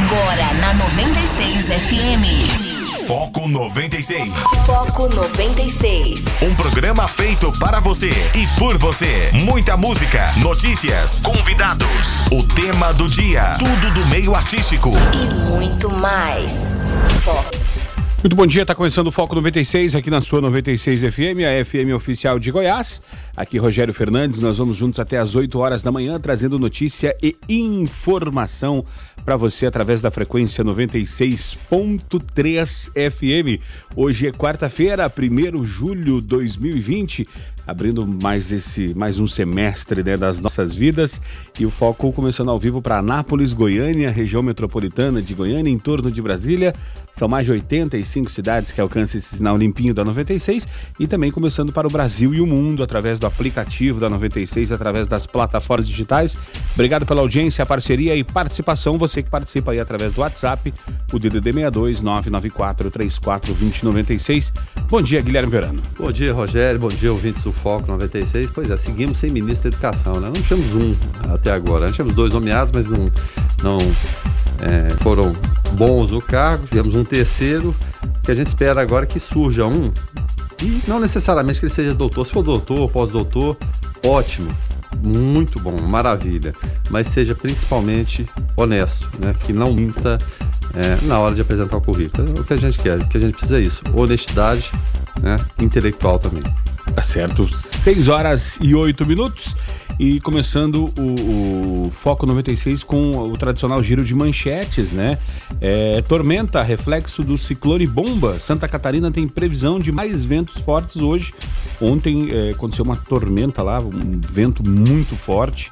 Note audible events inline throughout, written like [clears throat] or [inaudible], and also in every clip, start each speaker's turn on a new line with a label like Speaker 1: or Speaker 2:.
Speaker 1: Agora na 96 FM.
Speaker 2: Foco 96.
Speaker 1: Foco 96.
Speaker 2: Um programa feito para você e por você. Muita música, notícias, convidados, o tema do dia, tudo do meio artístico.
Speaker 1: E muito mais. Foco.
Speaker 3: Muito bom dia, está começando o Foco 96 aqui na sua 96 FM, a FM oficial de Goiás. Aqui Rogério Fernandes, nós vamos juntos até às 8 horas da manhã trazendo notícia e informação para você através da frequência 96.3 FM. Hoje é quarta-feira, 1 de julho de 2020, abrindo mais esse mais um semestre né, das nossas vidas e o foco começando ao vivo para Anápolis, Goiânia, região metropolitana de Goiânia, em torno de Brasília. São mais de 85 cidades que alcançam esse sinal limpinho da 96 e também começando para o Brasil e o mundo através do aplicativo da 96, através das plataformas digitais. Obrigado pela audiência, parceria e participação. Você que participa aí através do WhatsApp, o DDD 62 994 34 2096. Bom dia, Guilherme Verano.
Speaker 4: Bom dia, Rogério. Bom dia, ouvintes do Foco 96. Pois é, seguimos sem ministro da Educação, né? Não tínhamos um até agora. Nós tínhamos dois nomeados, mas não, não é, foram bons no cargo. Tivemos um terceiro, que a gente espera agora que surja um. E não necessariamente que ele seja doutor. Se for doutor, pós-doutor, ótimo muito bom, maravilha, mas seja principalmente honesto, né? Que não minta é, na hora de apresentar o currículo. É o que a gente quer, o que a gente precisa é isso, honestidade, né? Intelectual também.
Speaker 3: Tá certo, 6 horas e 8 minutos. E começando o, o, Foco 96 com o tradicional giro de manchetes, né? É, tormenta, reflexo do ciclone bomba. Santa Catarina tem previsão de mais ventos fortes hoje. Ontem é, aconteceu uma tormenta lá, um vento muito forte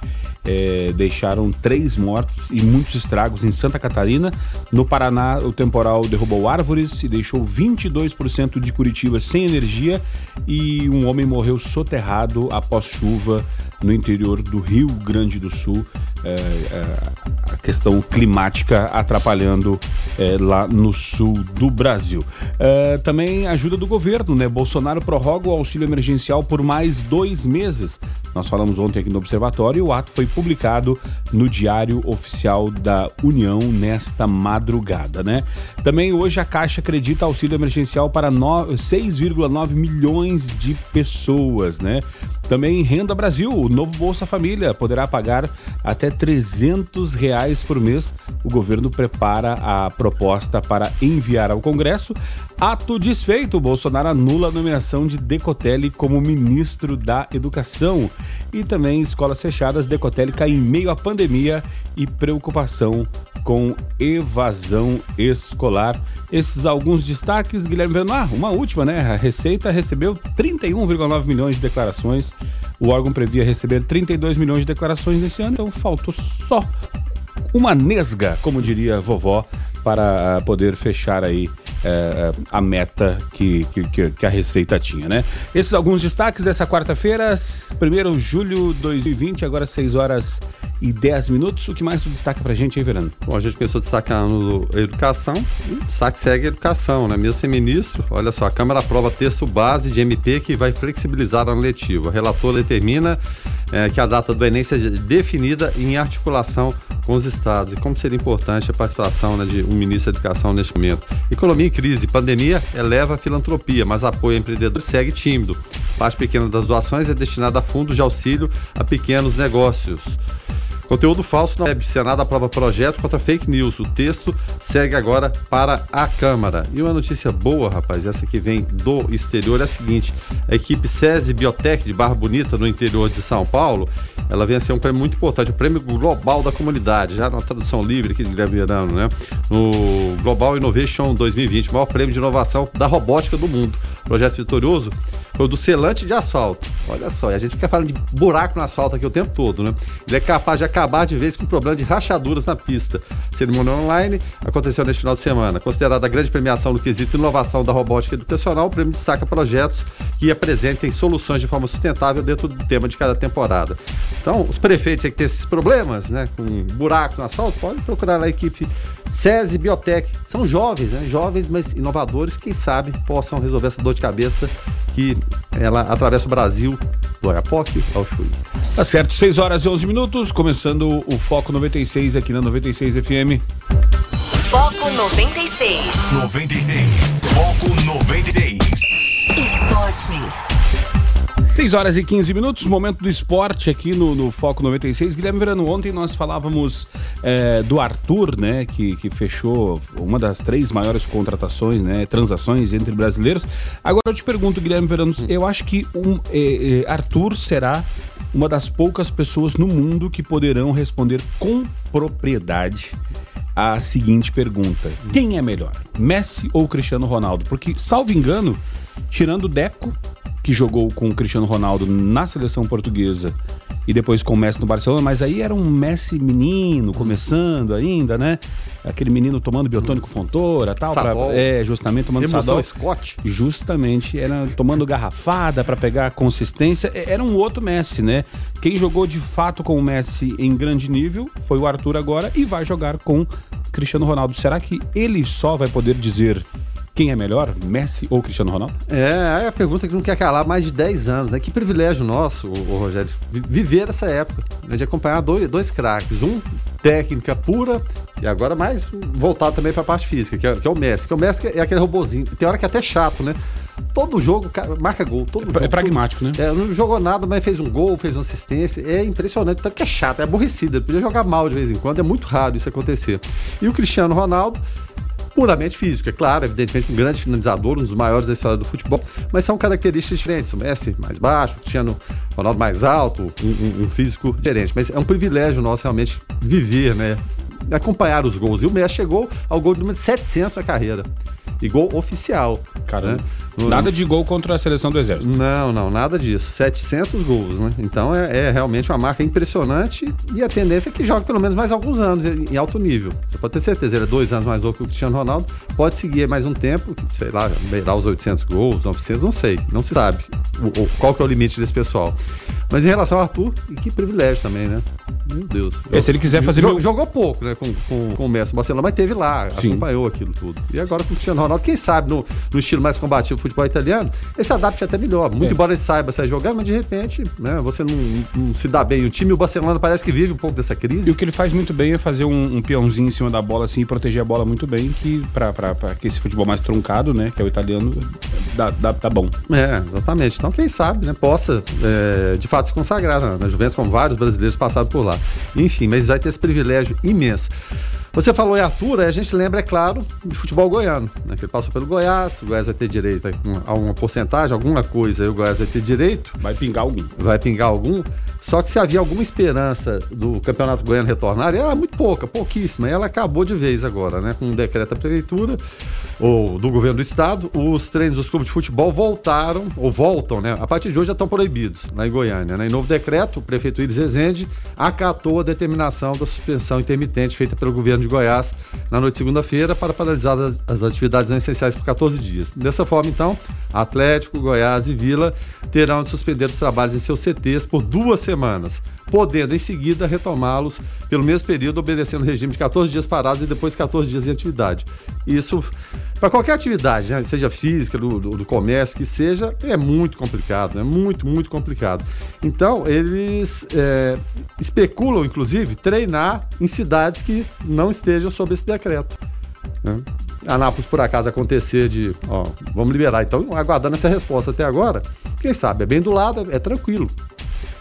Speaker 3: é, deixaram três mortos e muitos estragos em Santa Catarina. No Paraná, o temporal derrubou árvores e deixou 22% de Curitiba sem energia e um homem morreu soterrado após chuva no interior do Rio Grande do Sul. É, é, a questão climática atrapalhando é, lá no sul do Brasil. É, também ajuda do governo, né? Bolsonaro prorroga o auxílio emergencial por mais dois meses. Nós falamos ontem aqui no Observatório e o ato foi publicado no Diário Oficial da União nesta madrugada, né? Também hoje a Caixa acredita auxílio emergencial para 6,9 milhões de pessoas, né? Também Renda Brasil, o novo Bolsa Família, poderá pagar até 300 reais por mês. O governo prepara a proposta para enviar ao Congresso. Ato desfeito, Bolsonaro anula a nomeação de Decotelli como ministro da Educação. E também escolas fechadas, Decotelli cai em meio à pandemia e preocupação com evasão escolar. Esses alguns destaques, Guilherme Verano. Ah, uma última, né? A Receita recebeu 31,9 milhões de declarações. O órgão previa receber 32 milhões de declarações nesse ano, então faltou só uma nesga, como diria vovó, para poder fechar aí é, a meta que, que, que, a Receita tinha, né? Esses alguns destaques dessa quarta-feira, 1 de julho de 2020, agora 6 horas e 10 minutos. O que mais tu destaca pra gente aí, Verano?
Speaker 4: Bom, a gente começou destacando a educação, e o destaque segue a educação, né? Mesmo sem ministro, olha só, a Câmara aprova texto base de MP que vai flexibilizar a letiva. O relator determina é, que a data do Enem seja definida em articulação com os estados. E como seria importante a participação né, de um ministro da Educação neste momento. Economia em crise, pandemia eleva a filantropia, mas apoio a empreendedores segue tímido. Parte pequena das doações é destinada a fundos de auxílio a pequenos negócios. Conteúdo falso na web. Senado aprova projeto contra fake news. O texto segue agora para a Câmara. E uma notícia boa, rapaz, essa que vem do exterior é a seguinte: a equipe SESI Biotech de Barra Bonita, no interior de São Paulo, ela vem a ser um prêmio muito importante, o prêmio global da comunidade, já na tradução livre aqui de Guilherme Verano, né? No Global Innovation 2020, o maior prêmio de inovação da robótica do mundo. Projeto vitorioso foi o do selante de asfalto. Olha só, e a gente fica falando de buraco no asfalto aqui o tempo todo, né? Ele é capaz de de vez com o problema de rachaduras na pista. Cerimônia online aconteceu neste final de semana. Considerada a grande premiação no quesito inovação da robótica educacional, o prêmio destaca projetos que apresentem soluções de forma sustentável dentro do tema de cada temporada. Então, os prefeitos que têm esses problemas, né, com buraco no asfalto, podem procurar a equipe SESI Biotech. São jovens, né, jovens, mas inovadores, quem sabe possam resolver essa dor de cabeça que ela atravessa o Brasil do Arapoque ao Chuí.
Speaker 3: Tá certo, 6 horas e 11 minutos, começando o Foco 96 aqui na 96 FM.
Speaker 1: 96.
Speaker 2: 96. Foco 96.
Speaker 1: Esportes.
Speaker 3: 6 horas e 15 minutos, momento do esporte aqui no, no Foco 96. Guilherme Verano, ontem nós falávamos é, do Arthur, né, que, que fechou uma das três maiores contratações, né, transações entre brasileiros. Agora eu te pergunto, Guilherme Verano, eu acho que um, é, é, Arthur será uma das poucas pessoas no mundo que poderão responder com propriedade a seguinte pergunta: quem é melhor, Messi ou Cristiano Ronaldo? Porque, salvo engano, tirando o Deco, que jogou com o Cristiano Ronaldo na seleção portuguesa e depois com o Messi no Barcelona, mas aí era um Messi menino, começando ainda, né? Aquele menino tomando biotônico Fontoura tal. Pra, é, justamente tomando
Speaker 4: Emoção
Speaker 3: Sadol.
Speaker 4: Scott.
Speaker 3: Justamente, era tomando garrafada para pegar consistência. E- Era um outro Messi, né? Quem jogou de fato com o Messi em grande nível foi o Arthur agora e vai jogar com Cristiano Ronaldo. Será que ele só vai poder dizer quem é melhor, Messi ou Cristiano Ronaldo?
Speaker 4: É, é a pergunta que não quer calar mais de 10 anos. Né? Que privilégio nosso, o, Rogério, vi- viver essa época, né? de acompanhar dois, dois craques. Um, técnica pura, e agora mais voltado também para a parte física, que é, que é o Messi. Que o Messi é aquele robozinho. Tem hora que é até chato, né? Todo jogo marca gol. Todo jogo,
Speaker 3: É pragmático, né?
Speaker 4: É, não jogou nada, mas fez um gol, fez uma assistência. É impressionante, tanto que é chato, é aborrecido. Ele podia jogar mal de vez em quando, é muito raro isso acontecer. E o Cristiano Ronaldo, puramente físico, é claro, evidentemente um grande finalizador, um dos maiores da história do futebol, mas são características diferentes. O Messi mais baixo, o Cristiano Ronaldo mais alto, um, um- físico diferente. Mas é um privilégio nosso realmente viver, né? Acompanhar os gols. E o Messi chegou ao gol número 700 na carreira. E gol oficial.
Speaker 3: Caramba.
Speaker 4: né?
Speaker 3: Nada de gol contra a seleção do Exército.
Speaker 4: não, não, nada disso. 700 gols, né? Então é, é realmente uma marca impressionante e a tendência é que jogue pelo menos mais alguns anos em, alto nível. Você pode ter certeza, ele é dois anos mais novo que o Cristiano Ronaldo, pode seguir mais um tempo, sei lá, beirar os 800 gols, 900, não sei, não se sabe o, o- qual que é o limite desse pessoal. Mas em relação ao Arthur, que privilégio também, né? Meu Deus.
Speaker 3: É, se ele quiser fazer
Speaker 4: Jo-
Speaker 3: mil-
Speaker 4: Jogou pouco, né, com, com, com o Messi no Barcelona, mas teve lá,
Speaker 3: Sim.
Speaker 4: acompanhou aquilo tudo. E agora com o Cristiano Ronaldo, quem sabe no, no estilo mais combativo do futebol italiano, ele se adapte até melhor. Muito
Speaker 3: É.
Speaker 4: embora ele saiba sair jogando, mas de repente, né, você não, não se dá bem. O time, o Barcelona, parece que vive um pouco dessa
Speaker 3: E
Speaker 4: crise.
Speaker 3: o que ele faz muito bem é fazer um, um peãozinho em cima da bola assim e proteger a bola muito bem, que pra que esse futebol mais truncado, né, que é o italiano, dá, dá, dá bom.
Speaker 4: É, exatamente. Então, quem sabe, né, possa é, de fato se consagrar na, na Juventus, como vários brasileiros passaram por lá. Enfim, mas vai ter esse privilégio imenso. Você falou em Arthur, a gente lembra, é claro, de futebol goiano, né, que ele passou pelo Goiás, o Goiás vai ter direito a uma porcentagem, alguma coisa, aí o Goiás vai ter direito,
Speaker 3: Vai pingar algum.
Speaker 4: vai pingar algum. Só que se havia alguma esperança do Campeonato Goiano retornar, ela é muito pouca, pouquíssima. Ela acabou de vez agora, né? Com um decreto da prefeitura ou do governo do estado, os treinos dos clubes de futebol voltaram, ou voltam, né? A partir de hoje já estão proibidos lá em Goiânia. Né? Em novo decreto, o prefeito Iris Rezende acatou a determinação da suspensão intermitente feita pelo governo de Goiás na noite de segunda-feira para paralisar as, as atividades não essenciais por 14 dias. Dessa forma, então, Atlético, Goiás e Vila terão de suspender os trabalhos em seus CTs por duas semanas, podendo em seguida retomá-los pelo mesmo período, obedecendo o regime de 14 dias parados e depois 14 dias em atividade. Isso, para qualquer atividade, né, seja física, do, do- do comércio, que seja, é muito complicado, é muito, muito complicado. Então, eles é, especulam, inclusive, treinar em cidades que não estejam sob esse decreto. né? Anápolis, por acaso, acontecer de, ó, vamos liberar. Então, aguardando essa resposta até agora, quem sabe, é bem do lado, é, é tranquilo.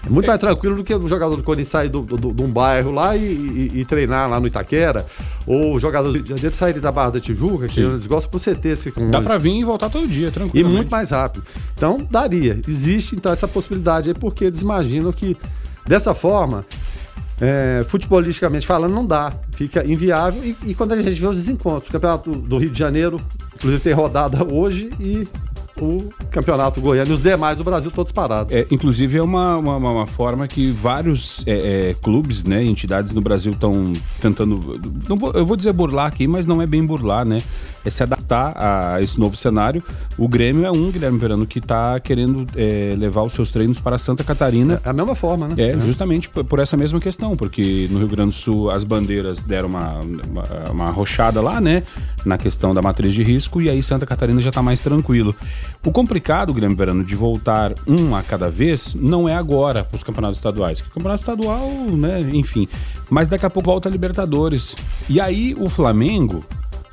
Speaker 4: É muito mais tranquilo do que o jogador do Corinthians sair do, do- de um bairro lá e, e- e treinar lá no Itaquera, ou o jogador de sair da Barra da Tijuca, que
Speaker 3: Sim.
Speaker 4: eles gostam por CTs que
Speaker 3: Dá pra vir e voltar todo dia,
Speaker 4: E
Speaker 3: tranquilo.
Speaker 4: muito mais rápido. Então, daria. Existe, então, essa possibilidade aí, porque eles imaginam que, dessa forma, é, futebolisticamente falando, não dá. Fica inviável. E, e quando a gente vê os desencontros, o campeonato do, do Rio de Janeiro, inclusive tem rodada hoje, e o campeonato goiano e os demais do Brasil todos parados.
Speaker 3: É, inclusive é uma, uma, uma- forma que vários é, é, clubes, né, entidades no Brasil estão tentando. Não vou, eu vou dizer burlar aqui, mas não é bem burlar, né? É se adaptar a esse novo cenário. O Grêmio é um, Guilherme Verano, que está querendo é, levar os seus treinos para Santa Catarina.
Speaker 4: É a mesma forma, né?
Speaker 3: É, justamente por, essa mesma questão, porque no Rio Grande do Sul as bandeiras deram uma, uma, uma arrochada lá, né? Na questão da matriz de risco, e aí Santa Catarina já tá mais tranquilo. O complicado, Guilherme Verano, de voltar um a cada vez, não é agora para os campeonatos estaduais. O campeonato estadual, né, enfim. Mas daqui a pouco volta a Libertadores. E aí o Flamengo,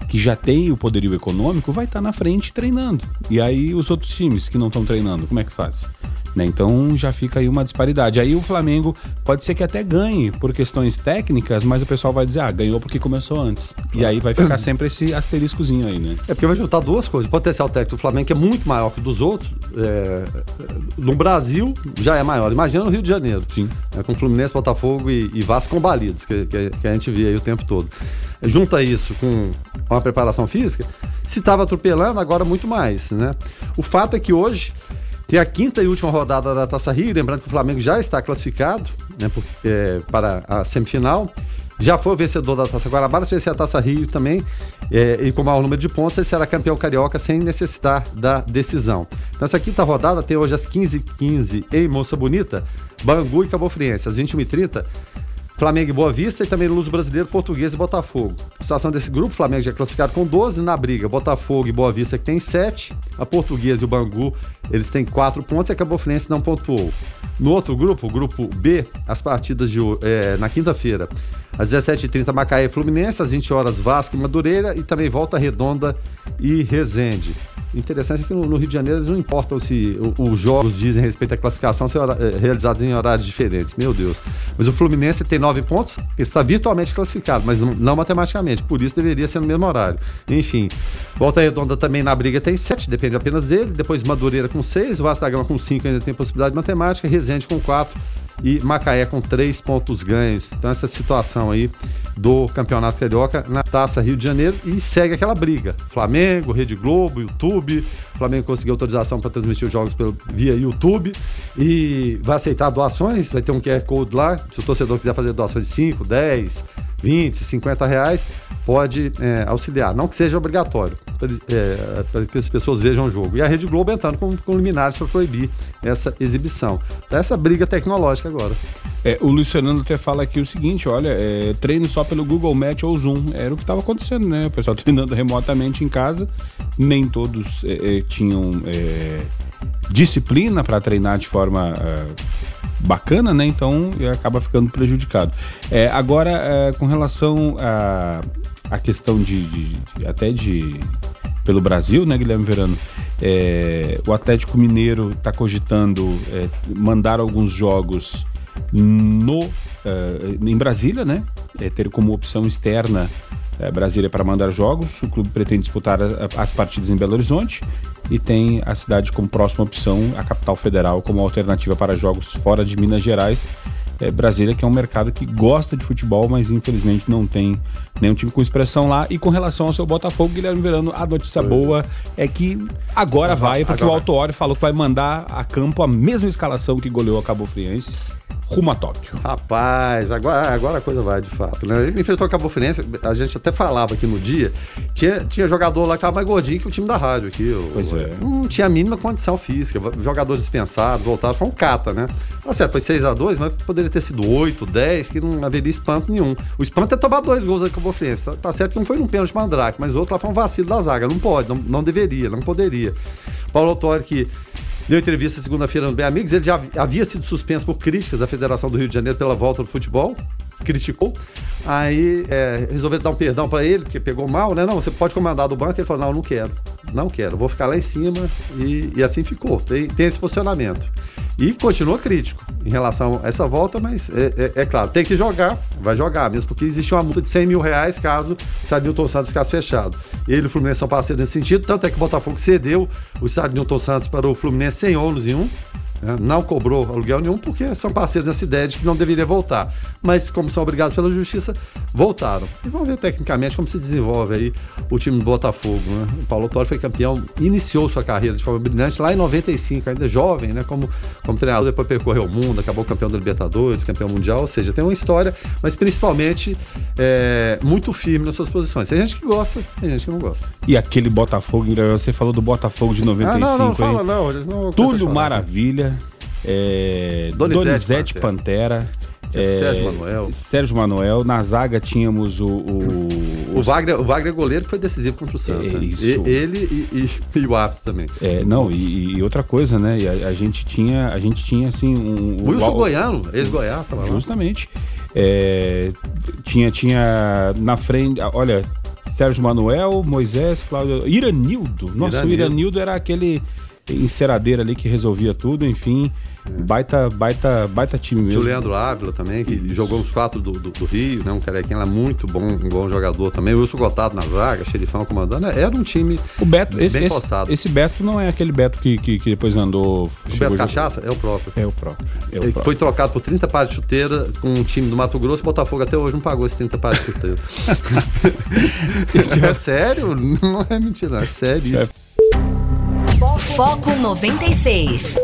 Speaker 3: que já tem o poderio econômico, vai estar na frente treinando. E aí os outros times que não estão treinando, como é que faz? Né? Então já fica aí uma disparidade. Aí o Flamengo pode ser que até ganhe por questões técnicas, mas o pessoal vai dizer, ah, ganhou porque começou antes. E aí vai ficar sempre esse asteriscozinho aí, né?
Speaker 4: É porque vai juntar duas coisas. O potencial técnico do Flamengo é muito maior que o dos outros. É, no Brasil já é maior. Imagina no Rio de Janeiro.
Speaker 3: Sim.
Speaker 4: É, com Fluminense, Botafogo e, e Vasco combalidos, que, que, que, a gente vê aí o tempo todo. Junta isso com uma preparação física, se estava atropelando, agora muito mais, né? O fato é que hoje tem a quinta e última rodada da Taça Rio, lembrando que o Flamengo já está classificado né, por, é, para a semifinal. Já foi o vencedor da Taça Guarabara, se vencer a Taça Rio também, é, e com maior número de pontos, ele será campeão carioca sem necessitar da decisão. Nessa quinta rodada tem hoje às 15h15 em Moça Bonita, Bangu e Cabo Friense. Às 21h30, Flamengo e Boa Vista e também Luz Brasileiro, Português e Botafogo. A situação desse grupo, Flamengo já é classificado com 12 na briga. Botafogo e Boa Vista que tem 7. A Portuguesa e o Bangu, eles têm 4 pontos e a Cabo Friense não pontuou. No outro grupo, o grupo B, as partidas de, é, na quinta-feira. Às 17h30, Macaé e Fluminense. Às 20 horas Vasco e Madureira. E também Volta Redonda e Resende. Interessante é que no, no Rio de Janeiro eles não importam se os jogos dizem respeito à classificação ser é, realizados em horários diferentes. Meu Deus. Mas o Fluminense tem nove pontos, está virtualmente classificado, mas não, não, matematicamente. Por isso deveria ser no mesmo horário. Enfim, Volta Redonda também na briga tem sete, depende apenas dele. Depois Madureira com seis, o Vasco da Gama com cinco ainda tem possibilidade matemática, Resende com quatro e Macaé com três pontos ganhos. Então, essa situação aí do Campeonato Carioca na Taça Rio de Janeiro e segue aquela briga. Flamengo, Rede Globo, YouTube. O Flamengo conseguiu autorização para transmitir os jogos pelo, via YouTube e vai aceitar doações. Vai ter um QR Code lá. Se o torcedor quiser fazer doações de 5, 10, 20, 50 reais, pode é, auxiliar. Não que seja obrigatório, para é, que as pessoas vejam o jogo. E a Rede Globo entrando com, com liminares para proibir essa exibição. Essa briga tecnológica agora.
Speaker 3: É, o Fernando até fala aqui o seguinte: olha, é, treino só pelo Google Match ou Zoom. Era o que estava acontecendo, né? O pessoal [laughs] treinando remotamente em casa. Nem todos é, é tinham é, disciplina para treinar de forma é, bacana, né? Então acaba ficando prejudicado. É, agora, é, com relação a, a questão de, de, de, até de pelo Brasil, né, Guilherme Verano? É, o Atlético Mineiro está cogitando é, mandar alguns jogos no é, em Brasília, né? É, ter como opção externa Brasília para mandar jogos. O clube pretende disputar as partidas em Belo Horizonte e tem a cidade como próxima opção, a capital federal, como alternativa para jogos fora de Minas Gerais. É, Brasília, que é um mercado que gosta de futebol, mas infelizmente não tem nenhum time com expressão lá. E com relação ao seu Botafogo, Guilherme Verano, a notícia boa é que agora vai, porque agora. o Auto falou que vai mandar a campo a mesma escalação que goleou a Cabo Friense rumo a Tóquio.
Speaker 4: Rapaz, agora, agora a coisa vai de fato, né? Ele enfrentou a Cabo Friense, a gente até falava aqui no dia, tinha, tinha jogador lá que tava mais gordinho que o time da rádio aqui.
Speaker 3: Pois
Speaker 4: o,
Speaker 3: é.
Speaker 4: Não tinha a mínima condição física, jogadores dispensados, voltaram, foi um cata, né? Tá certo, foi 6 a 2 mas poderia ter sido 8, 10, que não haveria espanto nenhum. O espanto é tomar dois gols da Cabo Friense, tá, tá certo que não foi num pênalti mandrake, mas o outro lá foi um vacilo da zaga, não pode, não, não deveria, não poderia. Paulo Autori que deu entrevista segunda-feira no Bem Amigos. Ele já havia sido suspenso por críticas da Federação do Rio de Janeiro pela volta do futebol. Criticou. Aí é, resolveram dar um perdão para ele, porque pegou mal, né? Não, você pode comandar do banco. Ele falou: não, não quero. Não quero. Vou ficar lá em cima. E, e assim ficou. Tem, tem esse posicionamento. E continua crítico em relação a essa volta, mas é, é, é, claro, tem que jogar, vai jogar mesmo, porque existe uma multa de 100 mil reais caso o Newton Santos ficasse fechado. Ele e o Fluminense são parceiros nesse sentido, tanto é que o Botafogo cedeu o estádio Newton Santos para o Fluminense sem ônus em um, né? Não cobrou aluguel nenhum porque são parceiros nessa ideia de que não deveria voltar. Mas, como são obrigados pela justiça, voltaram. E vamos ver tecnicamente como se desenvolve aí o time do Botafogo. Né? O Paulo Torre foi campeão, iniciou sua carreira de forma brilhante lá em 95, ainda jovem, né? Como, como treinador, depois percorreu o mundo, acabou campeão da Libertadores, campeão mundial, ou seja, tem uma história, mas principalmente é, muito firme nas suas posições. Tem gente que gosta, tem gente que não gosta.
Speaker 3: E aquele Botafogo, você falou do Botafogo de 95, ah, não, não,
Speaker 4: não fala não, eles
Speaker 3: não Túlio Maravilha é, Donizete, Donizete Pantera.
Speaker 4: É, Sérgio Manuel.
Speaker 3: Sérgio Manuel. Na zaga tínhamos o. O,
Speaker 4: o, Wagner, o Wagner goleiro foi decisivo contra o Santos. É, né? isso. E, ele e, e, e, o árbitro também.
Speaker 3: É, não, e, e, outra coisa, né? A, a, gente tinha, a gente tinha assim. Um,
Speaker 4: o Wilson o, Goiano, ex-Goiás,
Speaker 3: Justamente. É, tinha, tinha na frente. Olha, Sérgio Manuel, Moisés, Cláudio. Iranildo. Nossa,
Speaker 4: Iranildo.
Speaker 3: o Iranildo era aquele enceradeira ali que resolvia tudo, enfim. Baita, baita, baita time
Speaker 4: Tinha
Speaker 3: mesmo.
Speaker 4: o Leandro Ávila também, que jogou uns quatro do, do, do Rio, né? Um carequinha lá muito bom, um bom jogador também. O Wilson Gotado na zaga, Xerifão comandando. Era um time
Speaker 3: O Beto,
Speaker 4: bem
Speaker 3: esse,
Speaker 4: postado.
Speaker 3: esse Beto não é aquele Beto que, que, que depois andou.
Speaker 4: O Beto Cachaça é o próprio.
Speaker 3: É o próprio. É o
Speaker 4: Ele
Speaker 3: próprio.
Speaker 4: foi trocado por 30 pares de chuteira com um time do Mato Grosso e Botafogo até hoje não pagou esses 30 pares de chuteira. [laughs] é sério? Não é mentira, é sério isso.
Speaker 1: Foco 96.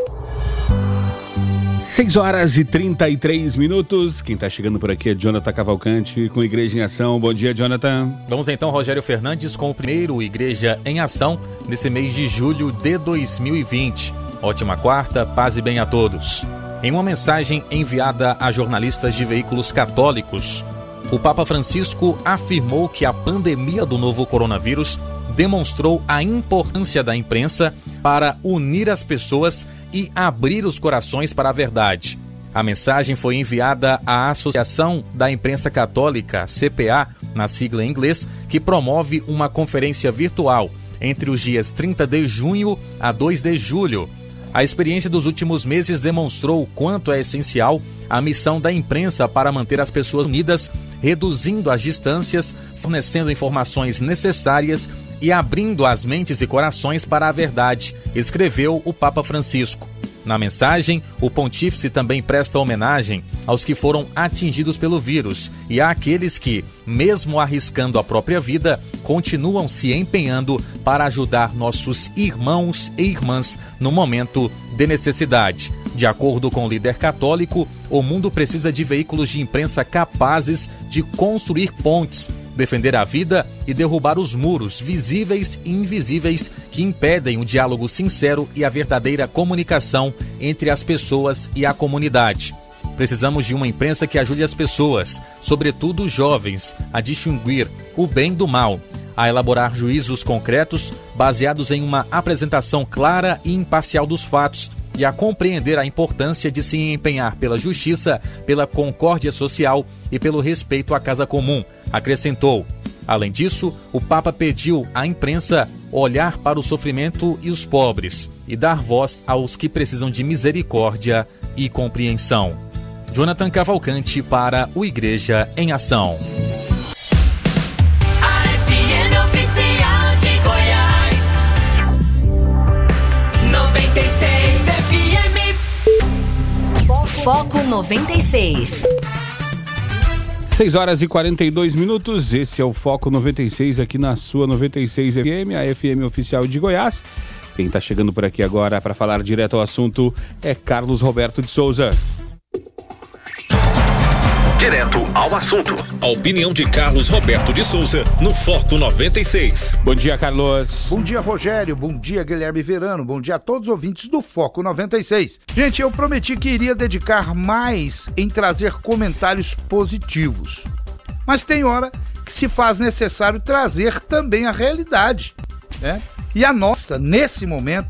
Speaker 3: 6 horas e 33 minutos. Quem tá chegando por aqui é Jonathan Cavalcante com Igreja em Ação. Bom dia, Jonathan.
Speaker 5: Vamos então, Rogério Fernandes, com o primeiro Igreja em Ação nesse mês de julho de 2020. Ótima quarta, paz e bem a todos. Em uma mensagem enviada a jornalistas de veículos católicos, o Papa Francisco afirmou que a pandemia do novo coronavírus demonstrou a importância da imprensa para unir as pessoas e abrir os corações para a verdade. A mensagem foi enviada à Associação da Imprensa Católica, CPA, na sigla em inglês, que promove uma conferência virtual entre os dias 30 de junho a 2 de julho. A experiência dos últimos meses demonstrou o quanto é essencial a missão da imprensa para manter as pessoas unidas, reduzindo as distâncias, fornecendo informações necessárias e abrindo as mentes e corações para a verdade, escreveu o Papa Francisco. Na mensagem, o pontífice também presta homenagem aos que foram atingidos pelo vírus e àqueles que, mesmo arriscando a própria vida, continuam se empenhando para ajudar nossos irmãos e irmãs no momento de necessidade. De acordo com o líder católico, o mundo precisa de veículos de imprensa capazes de construir pontes defender a vida e derrubar os muros visíveis e invisíveis que impedem o diálogo sincero e a verdadeira comunicação entre as pessoas e a comunidade. Precisamos de uma imprensa que ajude as pessoas, sobretudo os jovens, a distinguir o bem do mal, a elaborar juízos concretos baseados em uma apresentação clara e imparcial dos fatos e a compreender a importância de se empenhar pela justiça, pela concórdia social e pelo respeito à casa comum, acrescentou. Além disso, o Papa pediu à imprensa olhar para o sofrimento e os pobres e dar voz aos que precisam de misericórdia e compreensão. Jonathan Cavalcante para o Igreja em Ação.
Speaker 1: Foco 96.
Speaker 3: 6 horas e 42 minutos. Esse é o Foco 96 aqui na sua 96 FM, a FM oficial de Goiás. Quem tá chegando por aqui agora para falar direto ao assunto é Carlos Roberto de Souza.
Speaker 2: Direto ao assunto.
Speaker 6: A opinião de Carlos Roberto de Souza no Foco 96.
Speaker 3: Bom dia, Carlos.
Speaker 7: Bom dia, Rogério. Bom dia, Guilherme Verano. Bom dia a todos os ouvintes do Foco 96. Gente, eu prometi que iria dedicar mais em trazer comentários positivos. Mas tem hora que se faz necessário trazer também a realidade, né? E a nossa, nesse momento,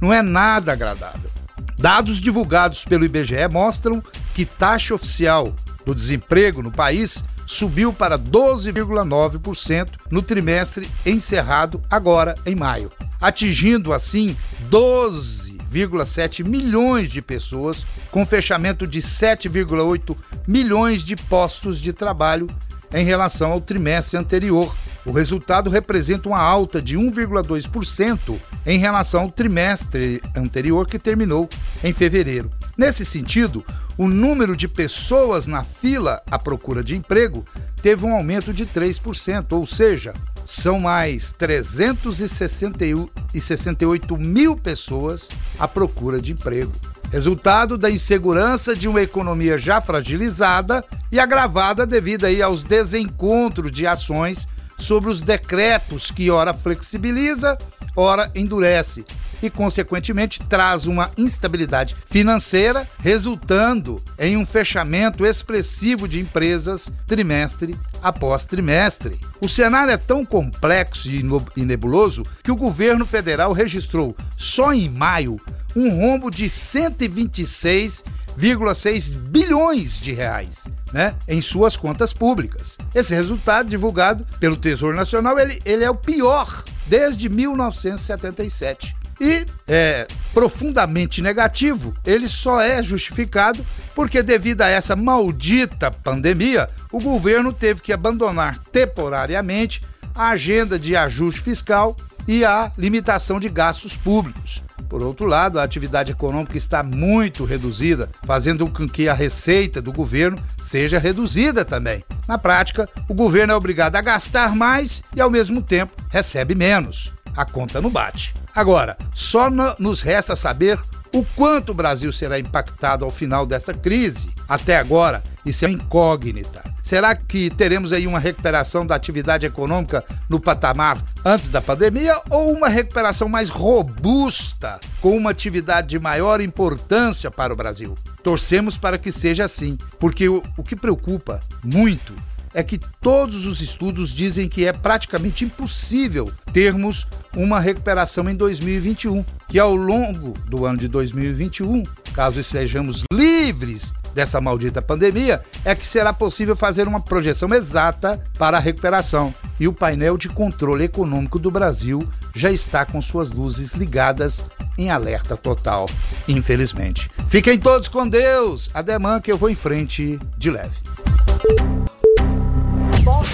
Speaker 7: não é nada agradável. Dados divulgados pelo IBGE mostram que taxa oficial do desemprego no país subiu para 12,9% no trimestre encerrado agora em maio, atingindo assim 12,7 milhões de pessoas, com fechamento de 7,8 milhões de postos de trabalho em relação ao trimestre anterior. O resultado representa uma alta de 1,2% em relação ao trimestre anterior que terminou em fevereiro. Nesse sentido, o número de pessoas na fila à procura de emprego teve um aumento de 3%, ou seja, são mais 368 mil pessoas à procura de emprego. Resultado da insegurança de uma economia já fragilizada e agravada devido aí aos desencontros de ações sobre os decretos que ora flexibiliza, ora endurece e, consequentemente, traz uma instabilidade financeira, resultando em um fechamento expressivo de empresas trimestre após trimestre. O cenário é tão complexo e nebuloso que o governo federal registrou só em maio um rombo de 126 2,6 bilhões de reais, né, em suas contas públicas. Esse resultado divulgado pelo Tesouro Nacional, ele, ele é o pior desde 1977 e é profundamente negativo, ele só é justificado porque, devido a essa maldita pandemia, o governo teve que abandonar temporariamente a agenda de ajuste fiscal e a limitação de gastos públicos. Por outro lado, a atividade econômica está muito reduzida, fazendo com que a receita do governo seja reduzida também. Na prática, o governo é obrigado a gastar mais e, ao mesmo tempo, recebe menos. A conta não bate. Agora, só no, nos resta saber o quanto o Brasil será impactado ao final dessa crise. Até agora, isso é incógnita. Será que teremos aí uma recuperação da atividade econômica no patamar antes da pandemia ou uma recuperação mais robusta, com uma atividade de maior importância para o Brasil? Torcemos para que seja assim, porque o, o que preocupa muito é que todos os estudos dizem que é praticamente impossível termos uma recuperação em 2021, que ao longo do ano de 2021, caso estejamos livres dessa maldita pandemia, é que será possível fazer uma projeção exata para a recuperação. E o painel de controle econômico do Brasil já está com suas luzes ligadas em alerta total, infelizmente. Fiquem todos com Deus. Ademã que eu vou em frente de leve.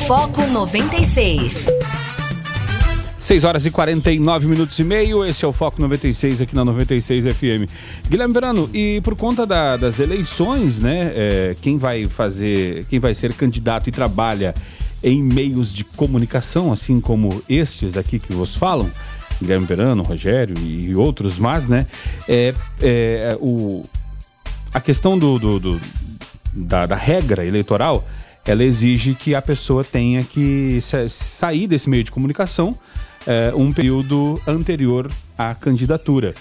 Speaker 8: Foco 96.
Speaker 3: 6 horas e 49 minutos e meio, esse é o Foco 96 aqui na 96 FM. Guilherme Verano, e por conta da- das eleições, né, é, quem vai fazer, quem vai ser candidato e trabalha em meios de comunicação, assim como estes aqui que vos falam, Guilherme Verano, Rogério e outros mais, né, é, é, o, a questão do, do- do- da, da regra eleitoral, ela exige que a pessoa tenha que sa- sair desse meio de comunicação é, um período anterior à candidatura.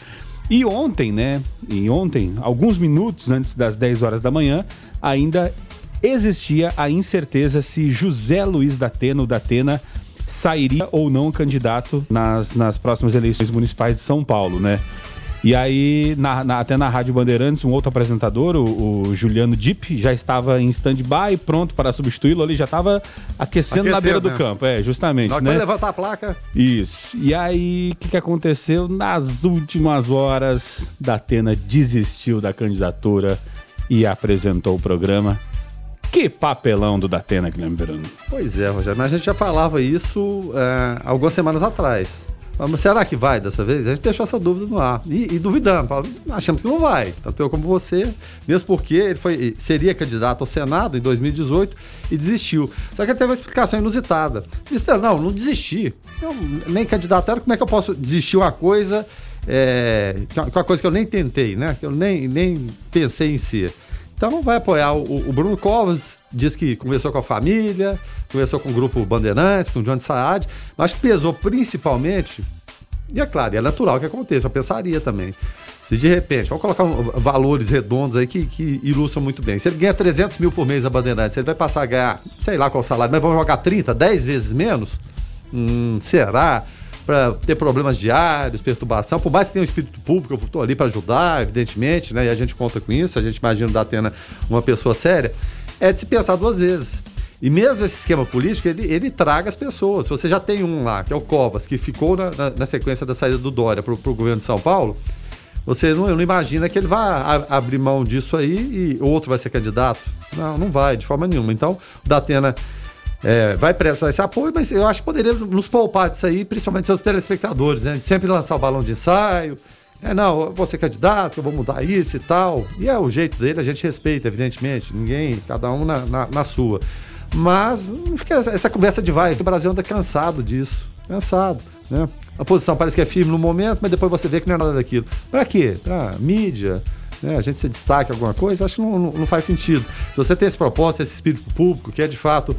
Speaker 3: E ontem, né? E ontem, alguns minutos antes das 10 horas da manhã, ainda existia a incerteza se José Luiz Datena, o Datena, sairia ou não candidato nas, nas próximas eleições municipais de São Paulo, né? E aí, na- na- até na Rádio Bandeirantes, um outro apresentador, o, o Juliano Dip, já estava em stand-by, pronto para substituí-lo ali, já estava aquecendo, na beira do
Speaker 4: né?
Speaker 3: campo. É, justamente,
Speaker 4: que
Speaker 3: né?
Speaker 4: levantar a placa,
Speaker 3: Isso. E aí, o que, que aconteceu? Nas últimas horas, Datena desistiu da candidatura e apresentou o programa. Que papelão do Datena, Guilherme Verano.
Speaker 4: Pois é, Rogério, mas a gente já falava isso é, algumas semanas atrás. Mas será que vai dessa vez? A gente deixou essa dúvida no ar. E, e falando, achamos que não vai. Tanto eu como você, mesmo porque ele foi, seria candidato ao Senado em 2018 e desistiu. Só que ele teve uma explicação inusitada. Disse, não, não desisti. Eu nem candidato era, como é que eu posso desistir uma coisa, é, que é uma coisa que eu nem tentei, né? Que eu nem, nem pensei em ser. Então vai apoiar o, o Bruno Covas, diz que conversou com a família, conversou com o grupo Bandeirantes, com o Johnny Saad, mas pesou principalmente, e é claro, é natural que aconteça, eu pensaria também. Se de repente, vamos colocar um- valores redondos aí que, que ilustram muito bem. Se ele ganha 300 mil por mês a Bandeirantes, ele vai passar a ganhar, sei lá qual salário, mas vão jogar 30, 10 vezes menos? Hum, será? Para ter problemas diários, perturbação, por mais que tenha um espírito público, eu estou ali para ajudar, evidentemente, né? E a gente conta com isso, a gente imagina o Datena uma pessoa séria, é de se pensar duas vezes. E mesmo esse esquema político, ele, ele traga as pessoas. Se você já tem um lá, que é o Covas, que ficou na, na- na sequência da saída do Dória para o governo de São Paulo, você não, não imagina que ele a- abrir mão disso aí e outro vai ser candidato? Não, não vai, de forma nenhuma. Então, o Datena é, vai prestar esse apoio, mas eu acho que poderia nos poupar disso aí, principalmente seus telespectadores, né? De sempre lançar o balão de ensaio. É, não, eu vou ser candidato, eu vou mudar isso e tal. E é o jeito dele, a gente respeita, evidentemente. Ninguém, cada um na, na, na sua. Mas fica essa, essa conversa de vai. O Brasil anda cansado disso. Cansado, né? A posição parece que é firme no momento, mas depois você vê que não é nada daquilo. Pra quê? Pra mídia, né? a gente se destaque alguma coisa, acho que não, não, não faz sentido. Se você tem esse propósito, esse espírito público, que é de fato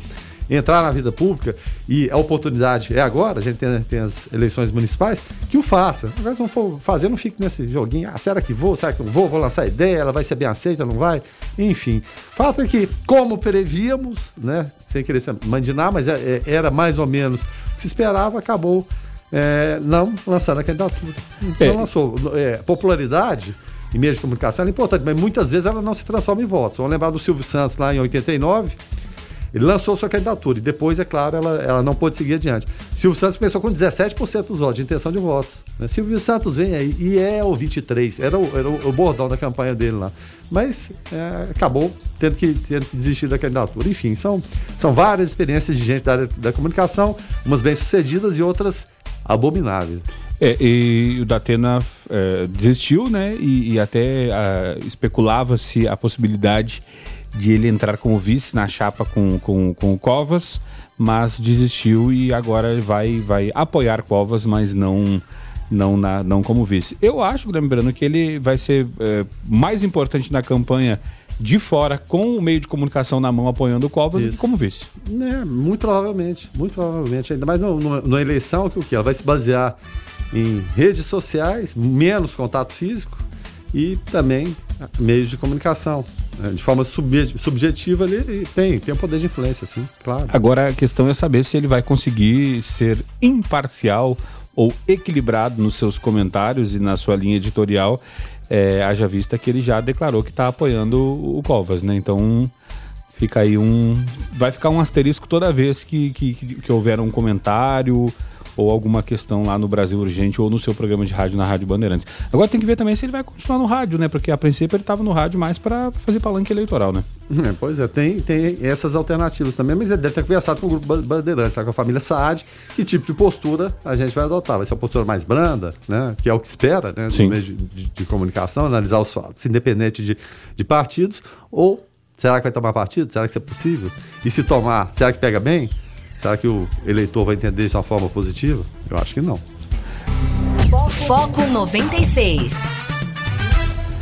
Speaker 4: entrar na vida pública e a oportunidade é agora, a gente tem, tem as eleições municipais, que o faça. Agora, se não for fazer, não fique nesse joguinho. Ah, será que vou? Será que não vou? Vou lançar ideia, ela vai ser bem aceita, não vai? Enfim. Fato é que, como prevíamos, né? Sem querer ser mandinar, mas é- é- era mais ou menos o que se esperava, acabou é, não lançando a candidatura. Não
Speaker 3: É.
Speaker 4: lançou. É, popularidade em meio de comunicação é importante, mas muitas vezes ela não se transforma em votos. Vamos lembrar do Silvio Santos lá em 89, ele lançou sua candidatura e depois, é claro, ela, ela não pôde seguir adiante. Silvio Santos começou com 17% dos votos, de intenção de votos. Né? Silvio Santos vem aí e é o 23, era o, era o bordão da campanha dele lá. Mas é, acabou tendo que, tendo que desistir da candidatura. Enfim, são, são várias experiências de gente da área da comunicação, umas bem-sucedidas e outras abomináveis.
Speaker 3: É, e o Datena é, desistiu, né? E, e até ah, especulava-se a possibilidade de ele entrar como vice na chapa com, com, com o Covas, mas desistiu e agora vai, vai apoiar Covas, mas não não, na, não como vice. Eu acho, lembrando, que ele vai ser é, mais importante na campanha de fora, com o meio de comunicação na mão apoiando o Covas, do que como vice.
Speaker 4: É, muito provavelmente, muito provavelmente. Ainda mais no, no, na eleição, que o que? Ela vai se basear em redes sociais, menos contato físico e também meios de comunicação. né? De forma subje- subjetiva, ele tem, tem um poder de influência, sim, claro.
Speaker 3: Agora a questão é saber se ele vai conseguir ser imparcial ou equilibrado nos seus comentários e na sua linha editorial, é, haja vista que ele já declarou que está apoiando o Covas, né? Então fica aí um. Vai ficar um asterisco toda vez que, que, que houver um comentário ou alguma questão lá no Brasil Urgente ou no seu programa de rádio na Rádio Bandeirantes. Agora tem que ver também se ele vai continuar no rádio, né? Porque a princípio ele estava no rádio mais para fazer palanque eleitoral, né?
Speaker 4: É, pois é, tem, tem essas alternativas também, mas ele deve ter conversado com o grupo Ba- Bandeirantes, tá, com a família Saad, que tipo de postura a gente vai adotar. Vai ser uma postura mais branda, né? Que é o que espera, né? Dos
Speaker 3: Sim.
Speaker 4: meios de, de- de comunicação, analisar os fatos, independente de, de partidos, ou será que vai tomar partido? Será que isso é possível? E se tomar, será que pega bem? Será que o eleitor vai entender isso de uma forma positiva? Eu acho que não.
Speaker 8: Foco 96.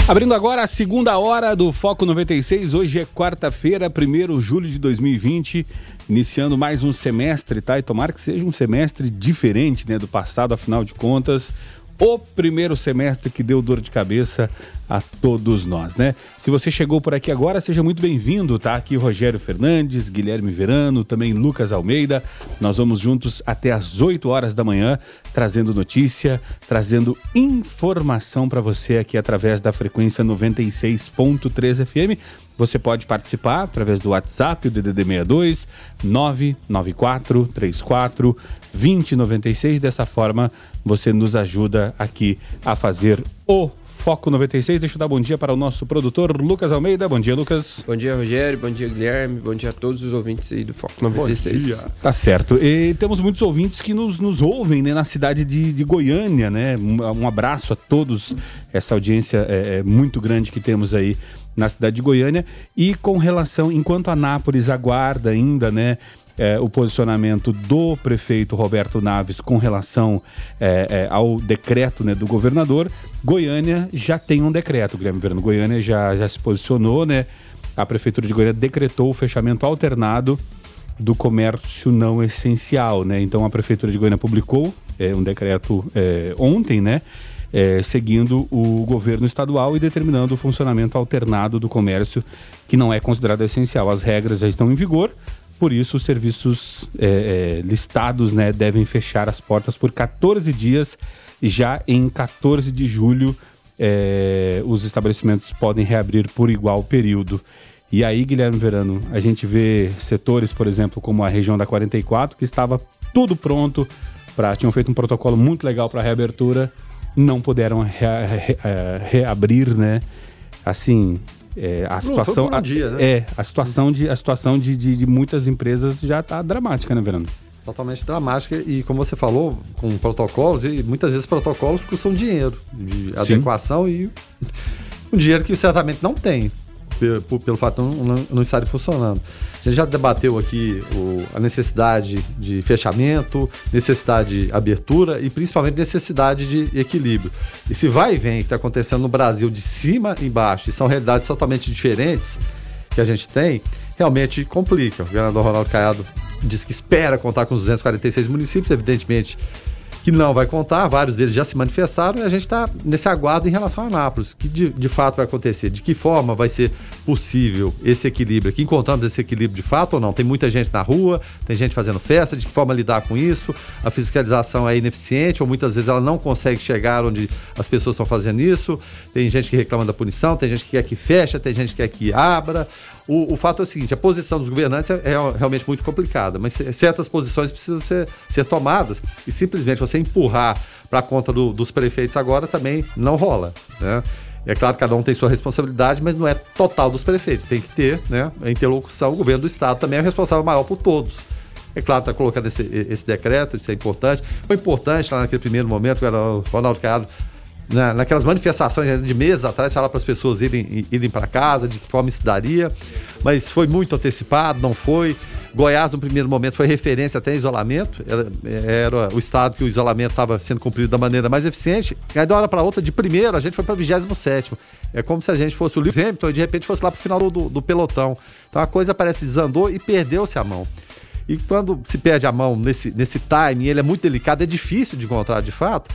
Speaker 3: Abrindo agora a segunda hora do Foco 96. Hoje é quarta-feira, 1 de julho de 2020, iniciando mais um semestre, tá? E tomara que seja um semestre diferente, né, do passado, afinal de contas. O primeiro semestre que deu dor de cabeça a todos nós, né? Se você chegou por aqui agora, seja muito bem-vindo, tá? Aqui Rogério Fernandes, Guilherme Verano, também Lucas Almeida. Nós vamos juntos até às 8 horas da manhã, trazendo notícia, trazendo informação para você aqui através da frequência 96.3 FM. Você pode participar através do WhatsApp, o DDD 62 994 34 2096. Dessa forma, você nos ajuda aqui a fazer o Foco 96. Deixa eu dar bom dia para o nosso produtor Lucas Almeida. Bom dia, Lucas.
Speaker 9: Bom dia, Rogério. Bom dia, Guilherme. Bom dia a todos os ouvintes aí do Foco 96.
Speaker 3: Tá certo. E temos muitos ouvintes que nos, nos ouvem né, na cidade de, de Goiânia, né? Um, um abraço a todos, essa audiência é, é muito grande que temos aí na cidade de Goiânia. E com relação, enquanto a Nápoles aguarda ainda, né? É, o posicionamento do prefeito Roberto Naves com relação é, é, ao decreto né, do governador, Goiânia já tem um decreto, Guilherme Verano. Goiânia já, já se posicionou, né? A prefeitura de Goiânia decretou o fechamento alternado do comércio não essencial, né? Então a prefeitura de Goiânia publicou é, um decreto é, ontem, né? É, seguindo o governo estadual e determinando o funcionamento alternado do comércio que não é considerado essencial. As regras já estão em vigor, por isso os serviços é, é, listados né, devem fechar as portas por 14 dias. Já em 14 de julho, é, os estabelecimentos podem reabrir por igual período. E aí, Guilherme Verano, a gente vê setores, por exemplo, como a região da 44, que estava tudo pronto para tinham feito um protocolo muito legal para reabertura, não puderam rea- re- eh, reabrir, né? Assim, é, a situação,
Speaker 4: um dia, né?
Speaker 3: é a situação de a situação de, de, de muitas empresas já está dramática, né, Verano?
Speaker 4: Totalmente dramática e, como você falou, com protocolos, e muitas vezes protocolos custam dinheiro de
Speaker 3: Sim.
Speaker 4: adequação e um dinheiro que certamente não tem, pe- por- pelo fato de não, não, estarem funcionando. A gente já debateu aqui o- a necessidade de fechamento, necessidade de abertura e principalmente necessidade de equilíbrio. Esse vai e vem que está acontecendo no Brasil de cima e embaixo, e são realidades totalmente diferentes que a gente tem, realmente complica. O governador Ronaldo Caiado diz que espera contar com os 246 municípios, evidentemente que não vai contar, vários deles já se manifestaram e a gente está nesse aguardo em relação a Anápolis. O que de, de fato vai acontecer? De que forma vai ser possível esse equilíbrio aqui? Encontramos esse equilíbrio de fato ou não? Tem muita gente na rua, tem gente fazendo festa, de que forma lidar com isso? A fiscalização é ineficiente ou muitas vezes ela não consegue chegar onde as pessoas estão fazendo isso? Tem gente que reclama da punição, tem gente que quer que feche, tem gente que quer que abra. O, o, fato é o seguinte: a posição dos governantes é, é, realmente muito complicada, mas certas posições precisam ser, ser tomadas e simplesmente você empurrar para a conta do, dos prefeitos agora também não rola. Né? É claro que cada um tem sua responsabilidade, mas não é total dos prefeitos. Tem que ter né, a interlocução. O governo do Estado também é responsável maior por todos. É claro, está colocando esse, esse decreto, isso é importante. Foi importante lá naquele primeiro momento, o Ronaldo Caiado na, naquelas manifestações de meses atrás, falar para as pessoas irem, irem para casa, de que forma isso daria, mas foi muito antecipado, não foi. Goiás, no primeiro momento, foi referência até em isolamento, era, era o estado que o isolamento estava sendo cumprido da maneira mais eficiente. Aí, de uma hora para outra, de primeiro, a gente foi para 27. É como se a gente fosse o Lewis Hamilton e de repente fosse lá para o final do, do pelotão. Então a coisa parece desandou e perdeu-se a mão. E quando se perde a mão nesse, nesse timing, ele é muito delicado, é difícil de encontrar de fato.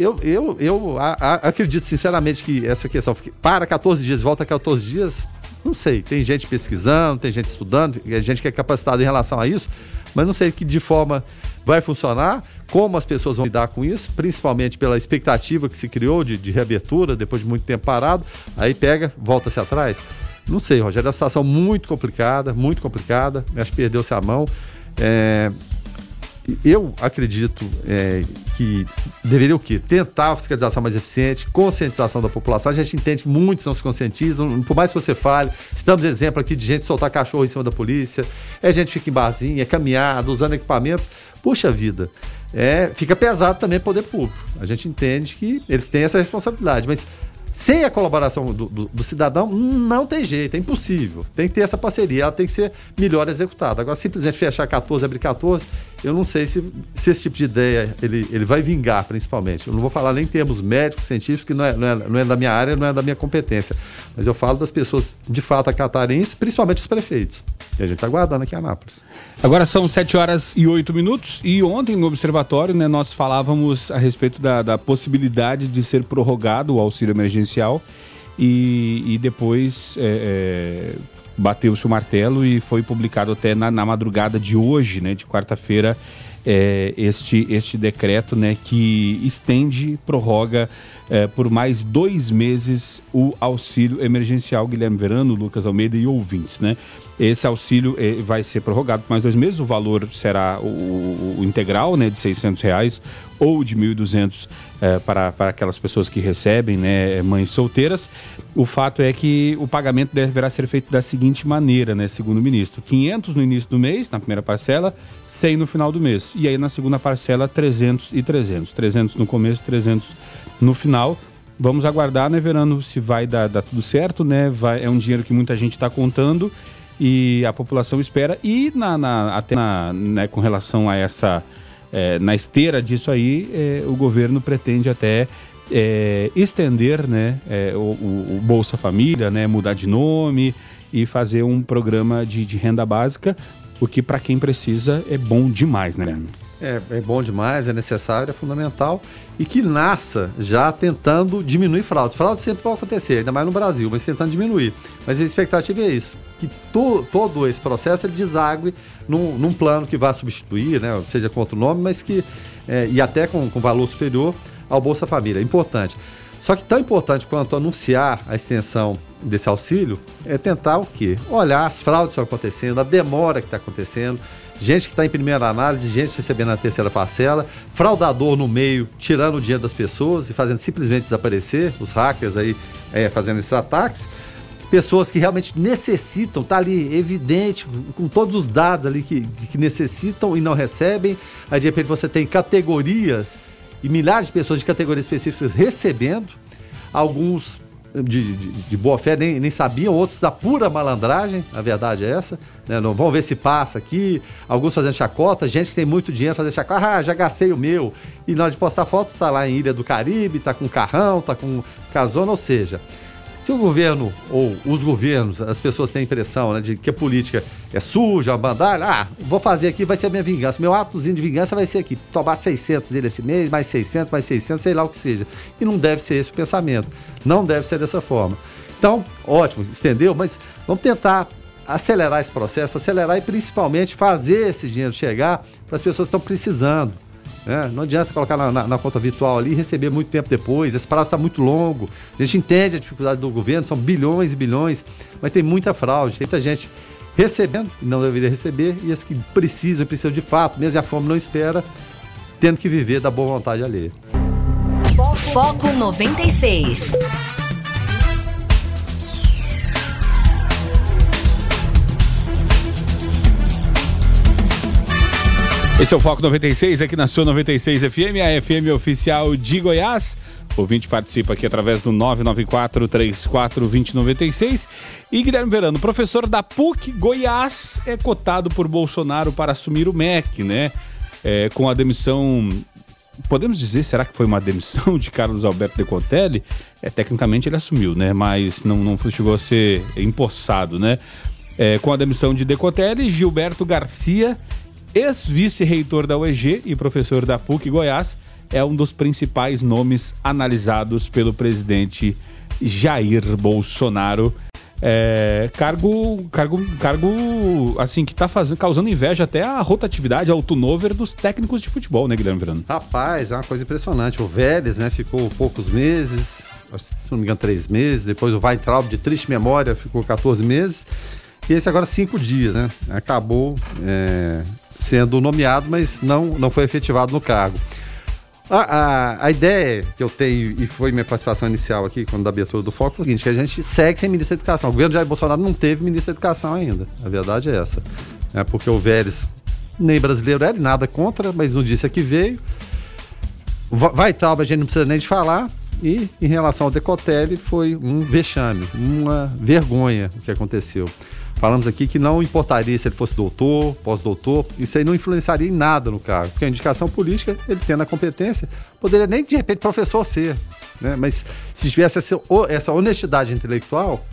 Speaker 4: Eu, eu, eu a, a, acredito sinceramente que essa questão para 14 dias, volta 14 dias, não sei. Tem gente pesquisando, tem gente estudando, tem gente que é capacitada em relação a isso, mas não sei que de forma vai funcionar, como as pessoas vão lidar com isso, principalmente pela expectativa que se criou de, de reabertura depois de muito tempo parado. Aí pega, volta-se atrás. Não sei, Rogério, é uma situação muito complicada, muito complicada. Acho que perdeu-se a mão. É, eu acredito é, que deveria o quê? Tentar a fiscalização mais eficiente, conscientização da população. A gente entende que muitos não se conscientizam, por mais que você fale, estamos exemplo aqui de gente soltar cachorro em cima da polícia, é gente que fica em barzinha, é caminhada, usando equipamentos. Puxa vida, é, fica pesado também o poder público. A gente entende que eles têm essa responsabilidade, mas sem a colaboração do, do, do, cidadão, não tem jeito, é impossível. Tem que ter essa parceria, ela tem que ser melhor executada. Agora, simplesmente fechar 14, abrir 14, eu não sei se, se esse tipo de ideia ele, ele vai vingar, principalmente. Eu não vou falar nem em termos médicos, científicos, que não é, não, é, não é da minha área, não é da minha competência. Mas eu falo das pessoas, de fato, acatarem isso, principalmente os prefeitos. E a gente está aguardando aqui em Anápolis.
Speaker 3: Agora são 7 horas e 8 minutos. E ontem no Observatório, né, nós falávamos a respeito da, da possibilidade de ser prorrogado o auxílio emergencial. E, e depois é, é, bateu-se o martelo e foi publicado até na, na madrugada de hoje, né, de quarta-feira, é, este, este decreto né, que estende, prorroga é, por mais dois meses o auxílio emergencial Guilherme Verano, Lucas Almeida e ouvintes. Né? Esse auxílio é, vai ser prorrogado por mais dois meses, o valor será o, o integral né, de 600 reais ou de 1.200 é, para, para aquelas pessoas que recebem, né, mães solteiras. O fato é que o pagamento deverá ser feito da seguinte maneira, né, segundo o ministro: 500 no início do mês, na primeira parcela, 100 no final do mês. E aí na segunda parcela, 300 e 300. 300 no começo, 300 no final. Vamos aguardar, né, Verano, se vai dar, dar tudo certo, né? Vai, é um dinheiro que muita gente está contando e a população espera. E na, na até na, né, com relação a essa. É, na esteira disso aí, é, o governo pretende até é, estender né, é, o, o, Bolsa Família, né, mudar de nome e fazer um programa de, de renda básica, o que para quem precisa é bom demais, né?
Speaker 4: É, é bom demais, é necessário, é fundamental. E que nasça já tentando diminuir fraudes. Fraudes sempre vão acontecer, ainda mais no Brasil, mas tentando diminuir. Mas a expectativa é isso: que to, todo esse processo ele desague num, num, plano que vá substituir, né, seja com outro nome, mas que. É, e até com, com valor superior ao Bolsa Família. É importante. Só que tão importante quanto anunciar a extensão desse auxílio é tentar o quê? Olhar as fraudes que estão acontecendo, a demora que está acontecendo, gente que está em primeira análise, gente recebendo a terceira parcela, fraudador no meio, tirando o dinheiro das pessoas e fazendo simplesmente desaparecer, os hackers aí é, fazendo esses ataques. Pessoas que realmente necessitam, tá ali evidente, com todos os dados ali que, que necessitam e não recebem. Aí de repente você tem categorias e milhares de pessoas de categorias específicas recebendo, alguns de, de, de, boa fé nem, nem sabiam, outros da pura malandragem, a verdade é essa. Né? Não, vamos ver se passa aqui. Alguns fazendo chacota, gente que tem muito dinheiro fazendo chacota, ah, já gastei o meu. E na hora de postar foto, tá lá em Ilha do Caribe, tá com carrão, tá com casona, ou seja, Se o governo ou os governos, as pessoas têm a impressão né, de que a política é suja, bandalha, ah, vou fazer aqui, vai ser a minha vingança. Meu atozinho de vingança vai ser aqui, tomar 600 dele esse mês, mais 600, mais 600, sei lá o que seja. E não deve ser esse o pensamento. Não deve ser dessa forma. Então, ótimo, estendeu, mas vamos tentar acelerar esse processo, acelerar e principalmente fazer esse dinheiro chegar para as pessoas que estão precisando. Né? Não adianta colocar na, na- na conta virtual ali e receber muito tempo depois. Esse prazo está muito longo. A gente entende a dificuldade do governo, são bilhões e bilhões, mas tem muita fraude, tem muita gente recebendo não deveria receber, e as que precisam, precisam de fato, mesmo a fome não espera, tendo que viver da boa vontade alheia.
Speaker 8: Foco 96.
Speaker 3: Esse é o Foco 96, aqui na sua 96 FM, a FM oficial de Goiás. O ouvinte participa aqui através do 994-34-2096. E Guilherme Verano, professor da PUC Goiás, é cotado por Bolsonaro para assumir o MEC, né? É, com a demissão. Podemos dizer, será que foi uma demissão de Carlos Alberto Decotelli? É, tecnicamente ele assumiu, né? Mas não, não chegou a ser empossado, né? É, com a demissão de Decotelli, Gilberto Garcia ex-vice-reitor da UEG e professor da PUC Goiás, é um dos principais nomes analisados pelo presidente Jair Bolsonaro. É, cargo, cargo, cargo, assim, que tá fazendo, causando inveja até a rotatividade, ao turnover dos técnicos de futebol, né, Guilherme Verano?
Speaker 4: Rapaz, é uma coisa impressionante. O Vélez, né, ficou poucos meses, se não me engano, três meses. Depois o Weintraub, de triste memória, ficou 14 meses. E esse agora cinco dias, né? Acabou é, sendo nomeado, mas não, não foi efetivado no cargo. A, a, a ideia que eu tenho, e foi minha participação inicial aqui, quando da abertura do Foco, foi o seguinte, que a gente segue sem ministro da Educação. O governo de Jair Bolsonaro não teve ministro da Educação ainda. A verdade é essa. É porque o Vélez, nem brasileiro era, nada contra, mas não disse a que veio. Va- Vai tal, a gente não precisa nem de falar. E em relação ao Decotelli, foi um vexame, uma vergonha o que aconteceu. Falamos aqui que não importaria se ele fosse doutor, pós-doutor, isso aí não influenciaria em nada no cargo, porque a indicação política, ele tendo a competência, poderia nem de repente professor ser, né? Mas se tivesse essa, honestidade intelectual,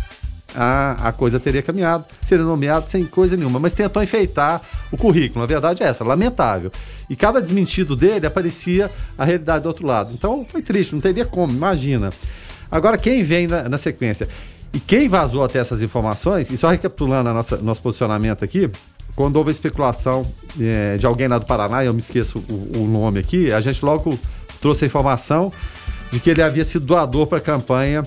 Speaker 4: a, a coisa teria caminhado, seria nomeado sem coisa nenhuma, mas tentou enfeitar o currículo. A verdade é essa, lamentável. E cada desmentido dele aparecia a realidade do outro lado. Então foi triste, não teria como, imagina. Agora, quem vem na, na sequência? E quem vazou até essas informações, e só recapitulando a nossa, nosso posicionamento aqui, quando houve a especulação eh, de alguém lá do Paraná, eu me esqueço o, o nome aqui, a gente logo trouxe a informação de que ele havia sido doador para a campanha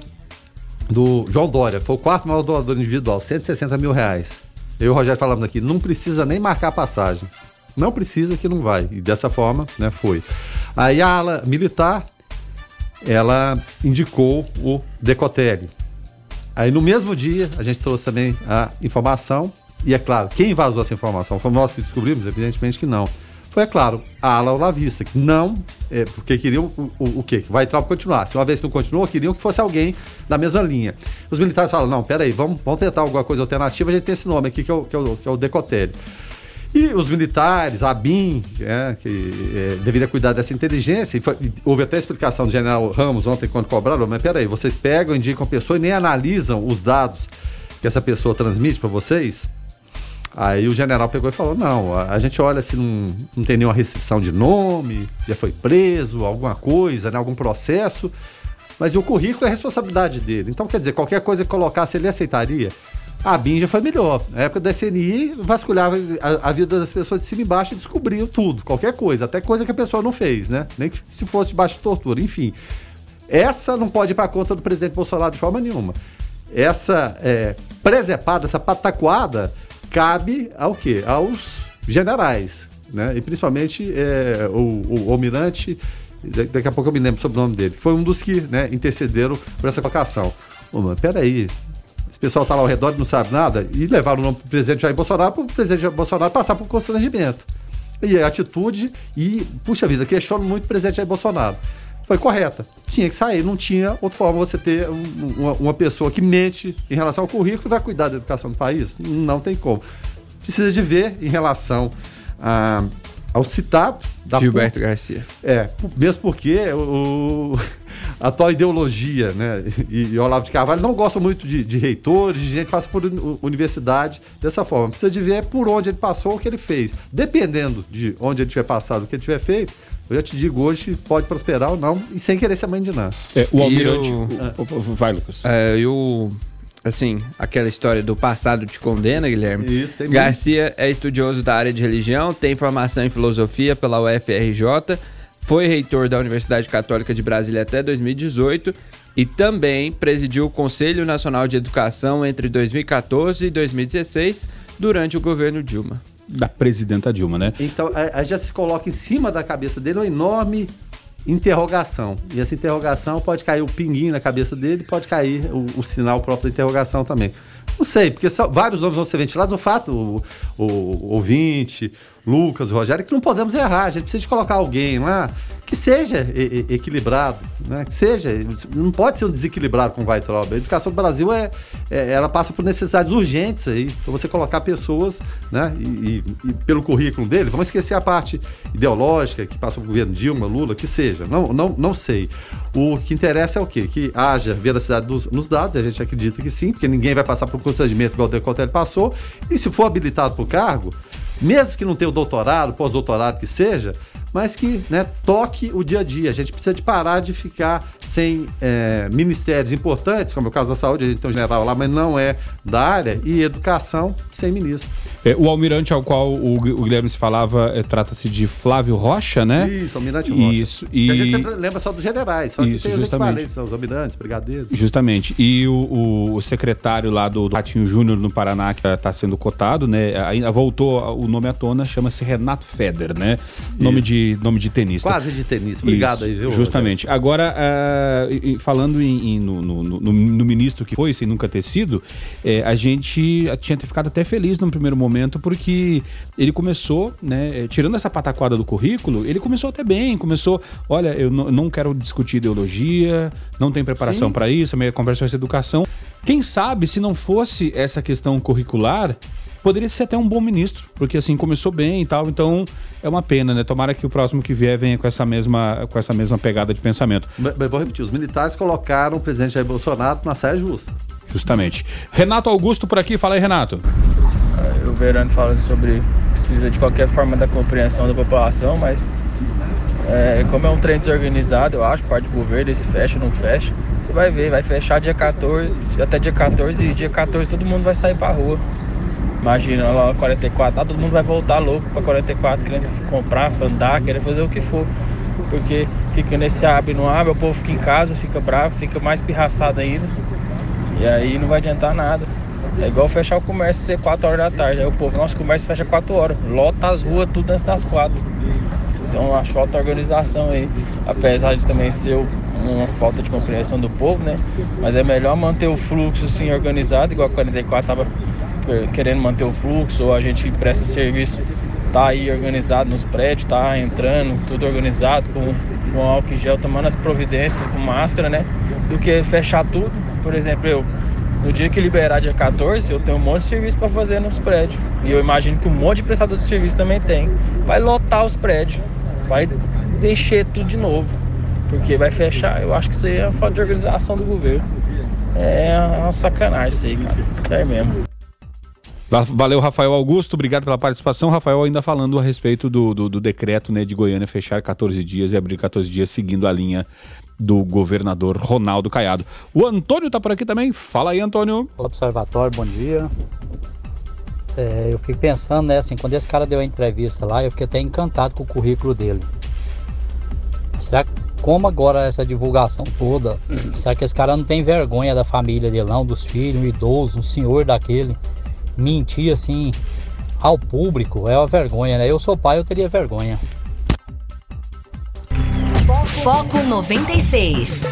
Speaker 4: do João Dória. Foi o quarto maior doador individual, 160 mil reais. Eu e o Rogério falamos aqui, não precisa nem marcar a passagem. Não precisa que não vai. E dessa forma, né, foi. Aí a ala militar, ela indicou o Decotelli. Aí no mesmo dia, a gente trouxe também a informação, e é claro, quem vazou essa informação? Foi nós que descobrimos? Evidentemente que não. Foi, é claro, a ala olavista, que não, é, porque queriam o, o, o quê? Que vai Trump continuasse. Uma vez que não continuou, queriam que fosse alguém da mesma linha. Os militares falam, não, peraí, vamos, vamos tentar alguma coisa alternativa, a gente tem esse nome aqui, que é o, que é o, que é o. E os militares, a BIM, é, que é, deveria cuidar dessa inteligência, e foi- houve até explicação do general Ramos ontem quando cobraram, mas peraí, vocês pegam, indicam a pessoa e nem analisam os dados que essa pessoa transmite para vocês? Aí o general pegou e falou: não, a, a gente olha se não, não tem nenhuma restrição de nome, se já foi preso, alguma coisa, né, algum processo, mas o currículo é responsabilidade dele. Então, quer dizer, qualquer coisa que colocasse, ele aceitaria. A BIM já foi melhor. Na época da SNI, vasculhava a, a vida das pessoas de cima e baixo e descobriu tudo, qualquer coisa, até coisa que a pessoa não fez, né? Nem que se fosse de tortura, enfim. Essa não pode ir para conta do presidente Bolsonaro de forma nenhuma. Essa é, presepada, essa pataquada, cabe ao quê? Aos generais, né? E principalmente é, o, o almirante, da- daqui a pouco eu me lembro sobre o nome dele, que foi um dos que né, intercederam por essa colocação. Ô, mano, peraí, esse pessoal tá lá ao redor e não sabe nada, e levaram o nome do presidente Jair Bolsonaro para o presidente Jair Bolsonaro passar por constrangimento. E a atitude, e, puxa vida, questiono muito o presidente Jair Bolsonaro. Foi correta. Tinha que sair, não tinha outra forma você ter um- uma, uma pessoa que mente em relação ao currículo e vai cuidar da educação do país. Não tem como. Precisa de ver em relação a- ao citado da
Speaker 9: Gilberto Garcia.
Speaker 4: é, mesmo porque o, [laughs] atual ideologia, né? E, e Olavo de Carvalho não gosta muito de, de reitores, de gente que passa por uni- universidade dessa forma. Precisa de ver por onde ele passou, o que ele fez. Dependendo de onde ele tiver passado, o que ele tiver feito, eu já te digo hoje, pode prosperar ou não, e sem querer se amandinar.
Speaker 3: É, o Almirante.
Speaker 9: o-
Speaker 3: o- vai, Lucas.
Speaker 9: É, e o. Assim, aquela história do passado te condena, Guilherme.
Speaker 4: Isso, tem muito.
Speaker 9: Garcia é estudioso da área de religião, tem formação em filosofia pela UFRJ, foi reitor da Universidade Católica de Brasília até 2018 e também presidiu o Conselho Nacional de Educação entre 2014 e 2016 durante o governo Dilma.
Speaker 3: Da presidenta Dilma, né?
Speaker 4: Então, a- aí já se coloca em cima da cabeça dele uma enorme interrogação. E essa interrogação pode cair o pinguinho na cabeça dele, pode cair o, o sinal próprio da interrogação também. Não sei, porque vários nomes vão ser ventilados. O fato, o, o, o ouvinte, Lucas, o Rogério, que não podemos errar. A gente precisa de colocar alguém lá que seja e- e- equilibrado, né? Que seja. Não pode ser um desequilibrado com o Weitraub. A educação do Brasil é, é- ela passa por necessidades urgentes aí. Para você colocar pessoas, né? E, e- pelo currículo dele, vamos esquecer a parte ideológica que passou pelo governo Dilma, Lula, que seja. Não, não, não sei. O que interessa é o quê? Que haja veracidade dos- nos dados, a gente acredita que sim, porque ninguém vai passar por um constrangimento igual o Decotelli passou. E se for habilitado para o cargo, mesmo que não tenha o doutorado, pós-doutorado que seja, mas que né, toque o dia a dia. A gente precisa de parar de ficar sem é, ministérios importantes, como é o caso da saúde, a gente tem um general lá, mas não é da área, e educação sem ministro.
Speaker 3: É, o almirante ao qual o, o Guilherme se falava é, trata-se de Flávio Rocha, né?
Speaker 4: Isso, almirante Rocha.
Speaker 3: Isso.
Speaker 4: E... A gente sempre lembra só dos generais, só que
Speaker 3: Isso,
Speaker 4: tem os
Speaker 3: justamente.
Speaker 4: equivalentes, são os almirantes, brigadeiros.
Speaker 3: Justamente. E o, o- o secretário lá do, do Ratinho Júnior no Paraná, que está sendo cotado, né? Ainda voltou o nome à tona, chama-se Renato Feder, né? Nome de, nome de tenista.
Speaker 4: Quase de tenista. Obrigado
Speaker 3: Isso,
Speaker 4: aí, viu?
Speaker 3: Justamente. Agora, e falando em, em- no, no- no- no ministro que foi, sem nunca ter sido, eh, a gente tinha ficado até feliz no primeiro momento, porque ele começou, né, eh, tirando essa pataquada do currículo, ele começou até bem, começou, olha, eu não, quero discutir ideologia, não tem preparação para isso, a minha conversa vai ser educação. Quem sabe, se não fosse essa questão curricular, poderia ser até um bom ministro, porque assim começou bem e tal, então é uma pena, né? Tomara que o próximo que vier venha com essa mesma, com essa mesma pegada de pensamento.
Speaker 4: Mas, mas vou repetir, os militares colocaram o presidente Jair Bolsonaro na saia justa.
Speaker 3: Justamente. Renato Augusto por aqui, fala aí, Renato.
Speaker 10: O Verano fala sobre precisa de qualquer forma da compreensão da população, mas é, como é um trem desorganizado, eu acho, parte do governo, se fecha ou não fecha, você vai ver, vai fechar dia 14, até dia 14 e dia 14 todo mundo vai sair pra rua. Imagina lá 44, tá, todo mundo vai voltar louco pra 44, querendo comprar, andar, querendo fazer o que for. Porque fica nesse abre não abre, o povo fica em casa, fica bravo, fica mais pirraçado ainda. E aí não vai adiantar nada. É igual fechar o comércio ser 4 horas da tarde. Aí o povo, nosso comércio fecha 4 horas. Lota as ruas tudo antes das 4. Então acho falta organização aí. Apesar de também ser uma falta de compreensão do povo, né? Mas é melhor manter o fluxo sim organizado, igual a 44 tava eh, querendo manter o fluxo, ou a gente que presta serviço tá aí organizado nos prédios, tá entrando, tudo organizado, com, com álcool em gel, tomando as providências, com máscara, né? Do que fechar tudo. Por exemplo, eu, no dia que liberar dia 14, eu tenho um monte de serviço para fazer nos prédios. E eu imagino que um monte de prestador de serviço também tem. Vai lotar os prédios, vai encher tudo de novo. Porque vai fechar, eu acho que isso aí é uma falta de organização do governo. É uma sacanagem isso aí, cara. Sério mesmo.
Speaker 3: Va- Valeu, Rafael Augusto, obrigado pela participação. Rafael ainda falando a respeito do, do, do decreto né, de Goiânia fechar 14 dias e abrir 14 dias, seguindo a linha do governador Ronaldo Caiado. O Antônio tá por aqui também. Fala aí, Antônio.
Speaker 11: Olá, Observatório, bom dia. É, eu fico pensando, né, assim, quando esse cara deu a entrevista lá, eu fiquei até encantado com o currículo dele. Será que, como agora essa divulgação toda, [clears throat] será que esse cara não tem vergonha da família dele, não, dos filhos, um idoso, um senhor daquele, mentir assim ao público? É uma vergonha, né? Eu sou pai, eu teria vergonha.
Speaker 8: Foco 96.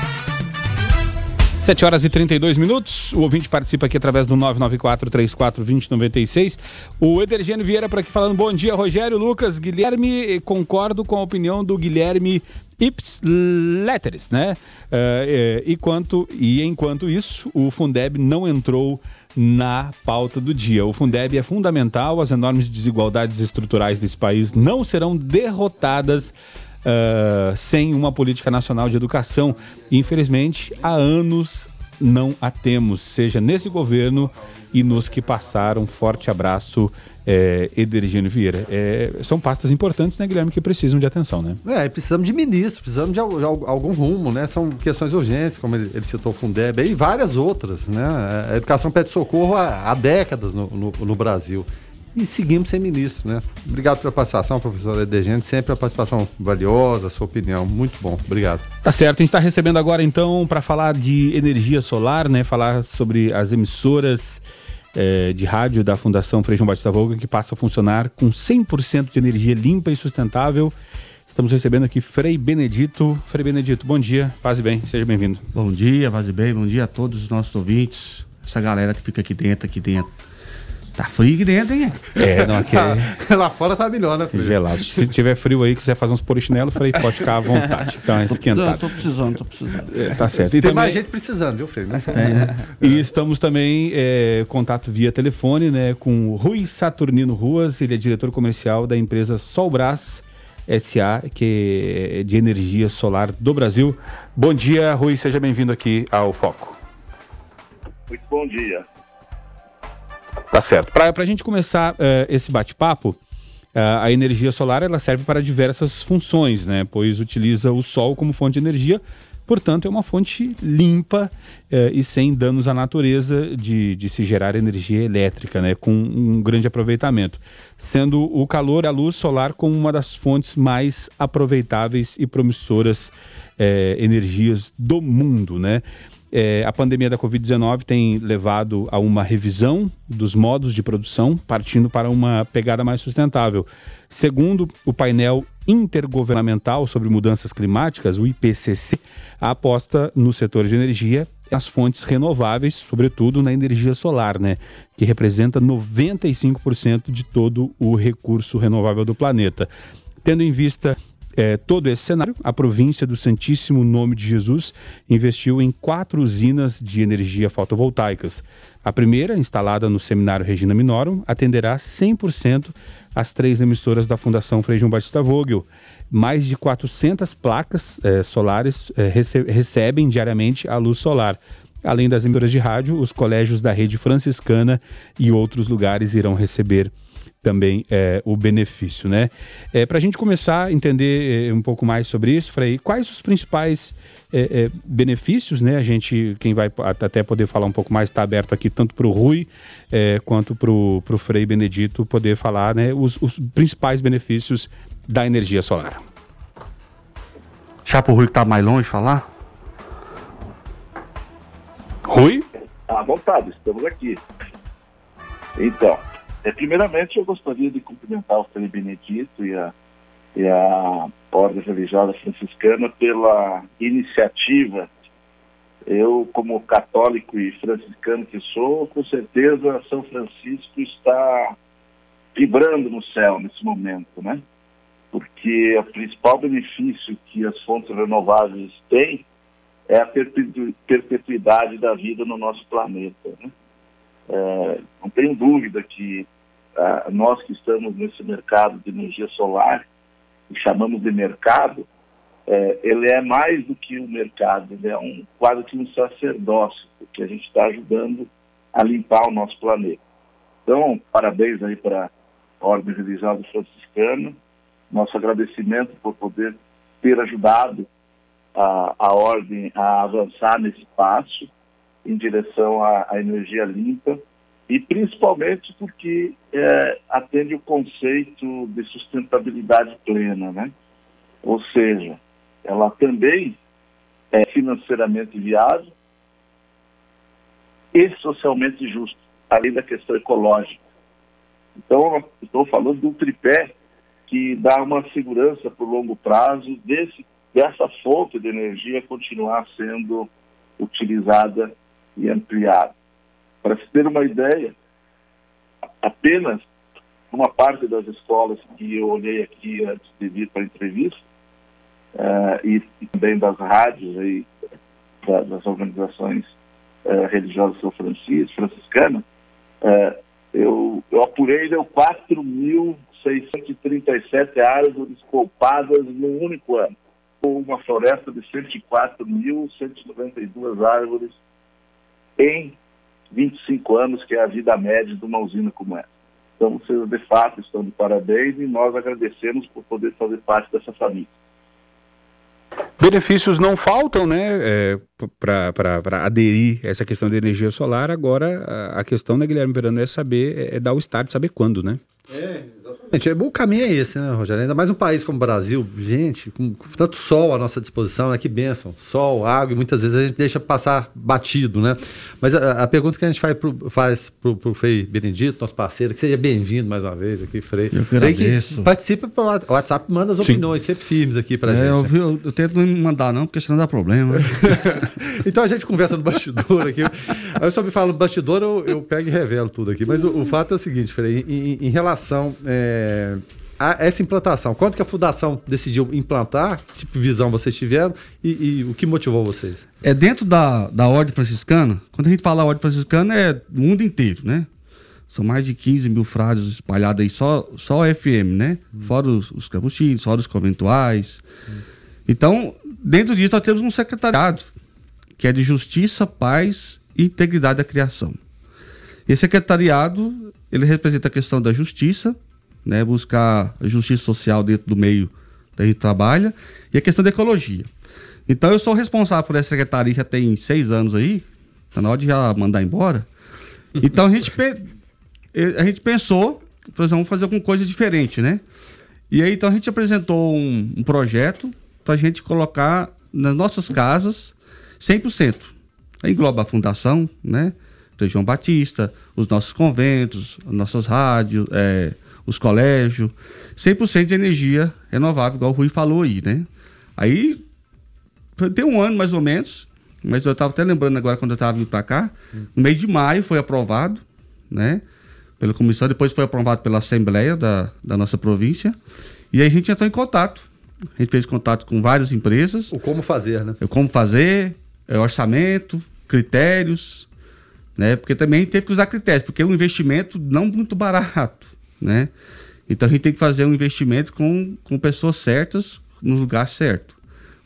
Speaker 3: 7 horas e 32 minutos. O ouvinte participa aqui através do 994-34-2096. O Edergênio Vieira por aqui falando: bom dia, Rogério, Lucas, Guilherme. Concordo com a opinião do Guilherme Ips Letteres, né? Eh, eh, e, quanto, e enquanto isso, o Fundeb não entrou na pauta do dia. O Fundeb é fundamental, as enormes desigualdades estruturais desse país não serão derrotadas uh, sem uma política nacional de educação. Infelizmente, há anos não a temos, seja nesse governo e nos que passaram. Forte abraço, é, Edergino Vieira. É, são pastas importantes, né, Guilherme, que precisam de atenção, né?
Speaker 4: É, precisamos de ministro, precisamos de, de algum rumo, né? São questões urgentes, como ele, ele citou o Fundeb, e várias outras, né? A educação pede socorro há, há décadas no, no, no Brasil e seguimos sem ministro, né? Obrigado pela participação, professor Edegente, sempre a participação valiosa, a sua opinião, muito bom, obrigado.
Speaker 3: Tá certo, a gente está recebendo agora então para falar de energia solar, né? Falar sobre as emissoras é, de rádio da Fundação Frei João Batista Volga que passa a funcionar com 100% de energia limpa e sustentável. Estamos recebendo aqui Frei Benedito. Frei Benedito, bom dia, paz e bem, seja bem-vindo.
Speaker 12: Bom dia, paz e bem, bom dia a todos os nossos ouvintes, essa galera que fica aqui dentro, aqui dentro Tá frio aqui dentro, hein?
Speaker 3: É, não, aqui
Speaker 4: é... [laughs] Lá fora tá melhor, né,
Speaker 3: Frei? Gelado. Se tiver frio aí, quiser fazer uns polichinelo, Frei, pode ficar à vontade. Tá esquentado.
Speaker 12: Tô precisando, tô precisando.
Speaker 3: É, tá certo. E
Speaker 4: Tem
Speaker 3: também...
Speaker 4: mais gente precisando, viu, Frei?
Speaker 3: É. E estamos também é, contato via telefone, né, com Rui Saturnino Ruas, ele é diretor comercial da empresa Solbras SA, que é de energia solar do Brasil. Bom dia, Rui, seja bem-vindo aqui ao Foco.
Speaker 13: Muito bom dia.
Speaker 3: Tá certo. Para a gente começar uh, esse bate-papo, uh, a energia solar ela serve para diversas funções, né? Pois utiliza o sol como fonte de energia, portanto é uma fonte limpa uh, e sem danos à natureza de, de se gerar energia elétrica, né? Com um grande aproveitamento, sendo o calor e a luz solar como uma das fontes mais aproveitáveis e promissoras energias do mundo, né? É, a pandemia da Covid-19 tem levado a uma revisão dos modos de produção, partindo para uma pegada mais sustentável. Segundo o painel intergovernamental sobre mudanças climáticas, o IPCC, a aposta no setor de energia as fontes renováveis, sobretudo na energia solar, né, que representa 95% de todo o recurso renovável do planeta. Tendo em vista é, todo esse cenário, a província do Santíssimo Nome de Jesus investiu em quatro usinas de energia fotovoltaicas. A primeira, instalada no Seminário Regina Minorum, atenderá 100% as três emissoras da Fundação Frei João Batista Vogel. Mais de 400 placas é, solares é, rece recebem diariamente a luz solar. Além das emissoras de rádio, os colégios da rede franciscana e outros lugares irão receber também é, o benefício, né? É, Para a gente começar a entender é, um pouco mais sobre isso, Frei, quais os principais é, é, benefícios, né? A gente, quem vai até poder falar um pouco mais, está aberto aqui tanto para o Rui é, quanto para o Frei Benedito poder falar, né? Os, os principais benefícios da energia solar.
Speaker 12: Já para o Rui que está mais longe falar?
Speaker 3: Rui?
Speaker 13: À vontade, estamos aqui. Então, é, primeiramente, eu gostaria de cumprimentar o Frei Benedito e a, e a Ordem Religiosa Franciscana pela iniciativa. Eu, como católico e franciscano que sou, com certeza São Francisco está vibrando no céu nesse momento, né? Porque o principal benefício que as fontes renováveis têm é a perpetuidade da vida no nosso planeta, né? É, não tenho dúvida que ah, nós que estamos nesse mercado de energia solar, e chamamos de mercado, é, ele é mais do que um mercado, ele é um, quase que um sacerdócio, porque a gente está ajudando a limpar o nosso planeta. Então, parabéns aí para a Ordem Religiosa Franciscana, nosso agradecimento por poder ter ajudado a, a Ordem a avançar nesse passo em direção à, à energia limpa e principalmente porque é, atende o conceito de sustentabilidade plena, né? Ou seja, ela também é financeiramente viável e socialmente justa, além da questão ecológica. Então, estou falando um tripé que dá uma segurança para o longo prazo desse, dessa fonte de energia continuar sendo utilizada e ampliada. Para se ter uma ideia, apenas uma parte das escolas que eu olhei aqui antes de vir para a entrevista, uh, e, e, também das rádios aí, da, das organizações uh, religiosas São Francisco, franciscanas, uh, eu, eu apurei, deu 4 mil 637 árvores poupadas num único ano. Uma floresta de 104.192 árvores em 25 anos, que é a vida média de uma usina como essa. Então, vocês de fato estão de parabéns e nós agradecemos por poder fazer parte dessa família.
Speaker 3: Benefícios não faltam, né, é, para aderir a essa questão de energia solar. Agora, a, a questão, né, Guilherme Verano, é saber, é, é dar o start, saber quando, né?
Speaker 4: É, exatamente. O caminho é esse, né, Rogério? Ainda mais um país como o Brasil, gente, com, tanto sol à nossa disposição, né? Que bênção. Sol, água, e muitas vezes a gente deixa passar batido, né? Mas a, a pergunta que a gente faz pro, faz pro, pro Frei Benedito, nosso parceiro, que seja bem-vindo mais uma vez aqui, Frei.
Speaker 12: Eu que agradeço.
Speaker 4: Que participa pelo WhatsApp, manda as opiniões, sempre firmes aqui pra
Speaker 12: É,
Speaker 4: gente.
Speaker 12: eu,
Speaker 4: né?
Speaker 12: vi- eu, eu tento não mandar não, porque senão dá problema. [laughs]
Speaker 4: então a gente conversa no bastidor aqui. Aí eu só me falo no bastidor, eu, eu pego e revelo tudo aqui. Mas o, o fato é o seguinte, Frei, em, em relação é, a essa implantação, quanto que a Fundação decidiu implantar, tipo visão vocês tiveram e, e o que motivou vocês?
Speaker 12: É dentro da, da Ordem Franciscana, quando a gente fala Ordem Franciscana é o mundo inteiro, né? São mais de 15 mil frases espalhadas aí, só, só FM, né? Fora os, os capuchinhos, fora os conventuais. Então, dentro disso, nós temos um secretariado, que é de Justiça, Paz e Integridade da Criação. Esse secretariado, ele representa a questão da justiça, né? Buscar justiça social dentro do meio que a gente trabalha, e a questão da ecologia. Então, eu sou responsável por essa secretaria já tem seis anos aí, tá na hora de já mandar embora. Então, a gente, a gente pensou, vamos fazer alguma coisa diferente, né? E aí, então, a gente apresentou um, um projeto para a gente colocar nas nossas casas 100%. Aí engloba a fundação, né? Do João Batista, os nossos conventos, as nossas rádios, eh, os colégios, 100% de energia renovável, igual o Rui falou aí, né? Aí, tem um ano mais ou menos, mas eu estava até lembrando agora quando eu estava vindo para cá, no mês de maio foi aprovado, né? Pela comissão, depois foi aprovado pela Assembleia da, da nossa província, e aí a gente entrou em contato. A gente fez contato com várias empresas.
Speaker 4: O como fazer, né?
Speaker 12: O como fazer, é, orçamento, critérios, né? Porque também teve que usar critérios, porque é um investimento não muito barato, né? Então a gente tem que fazer um investimento com, com pessoas certas, no lugar certo,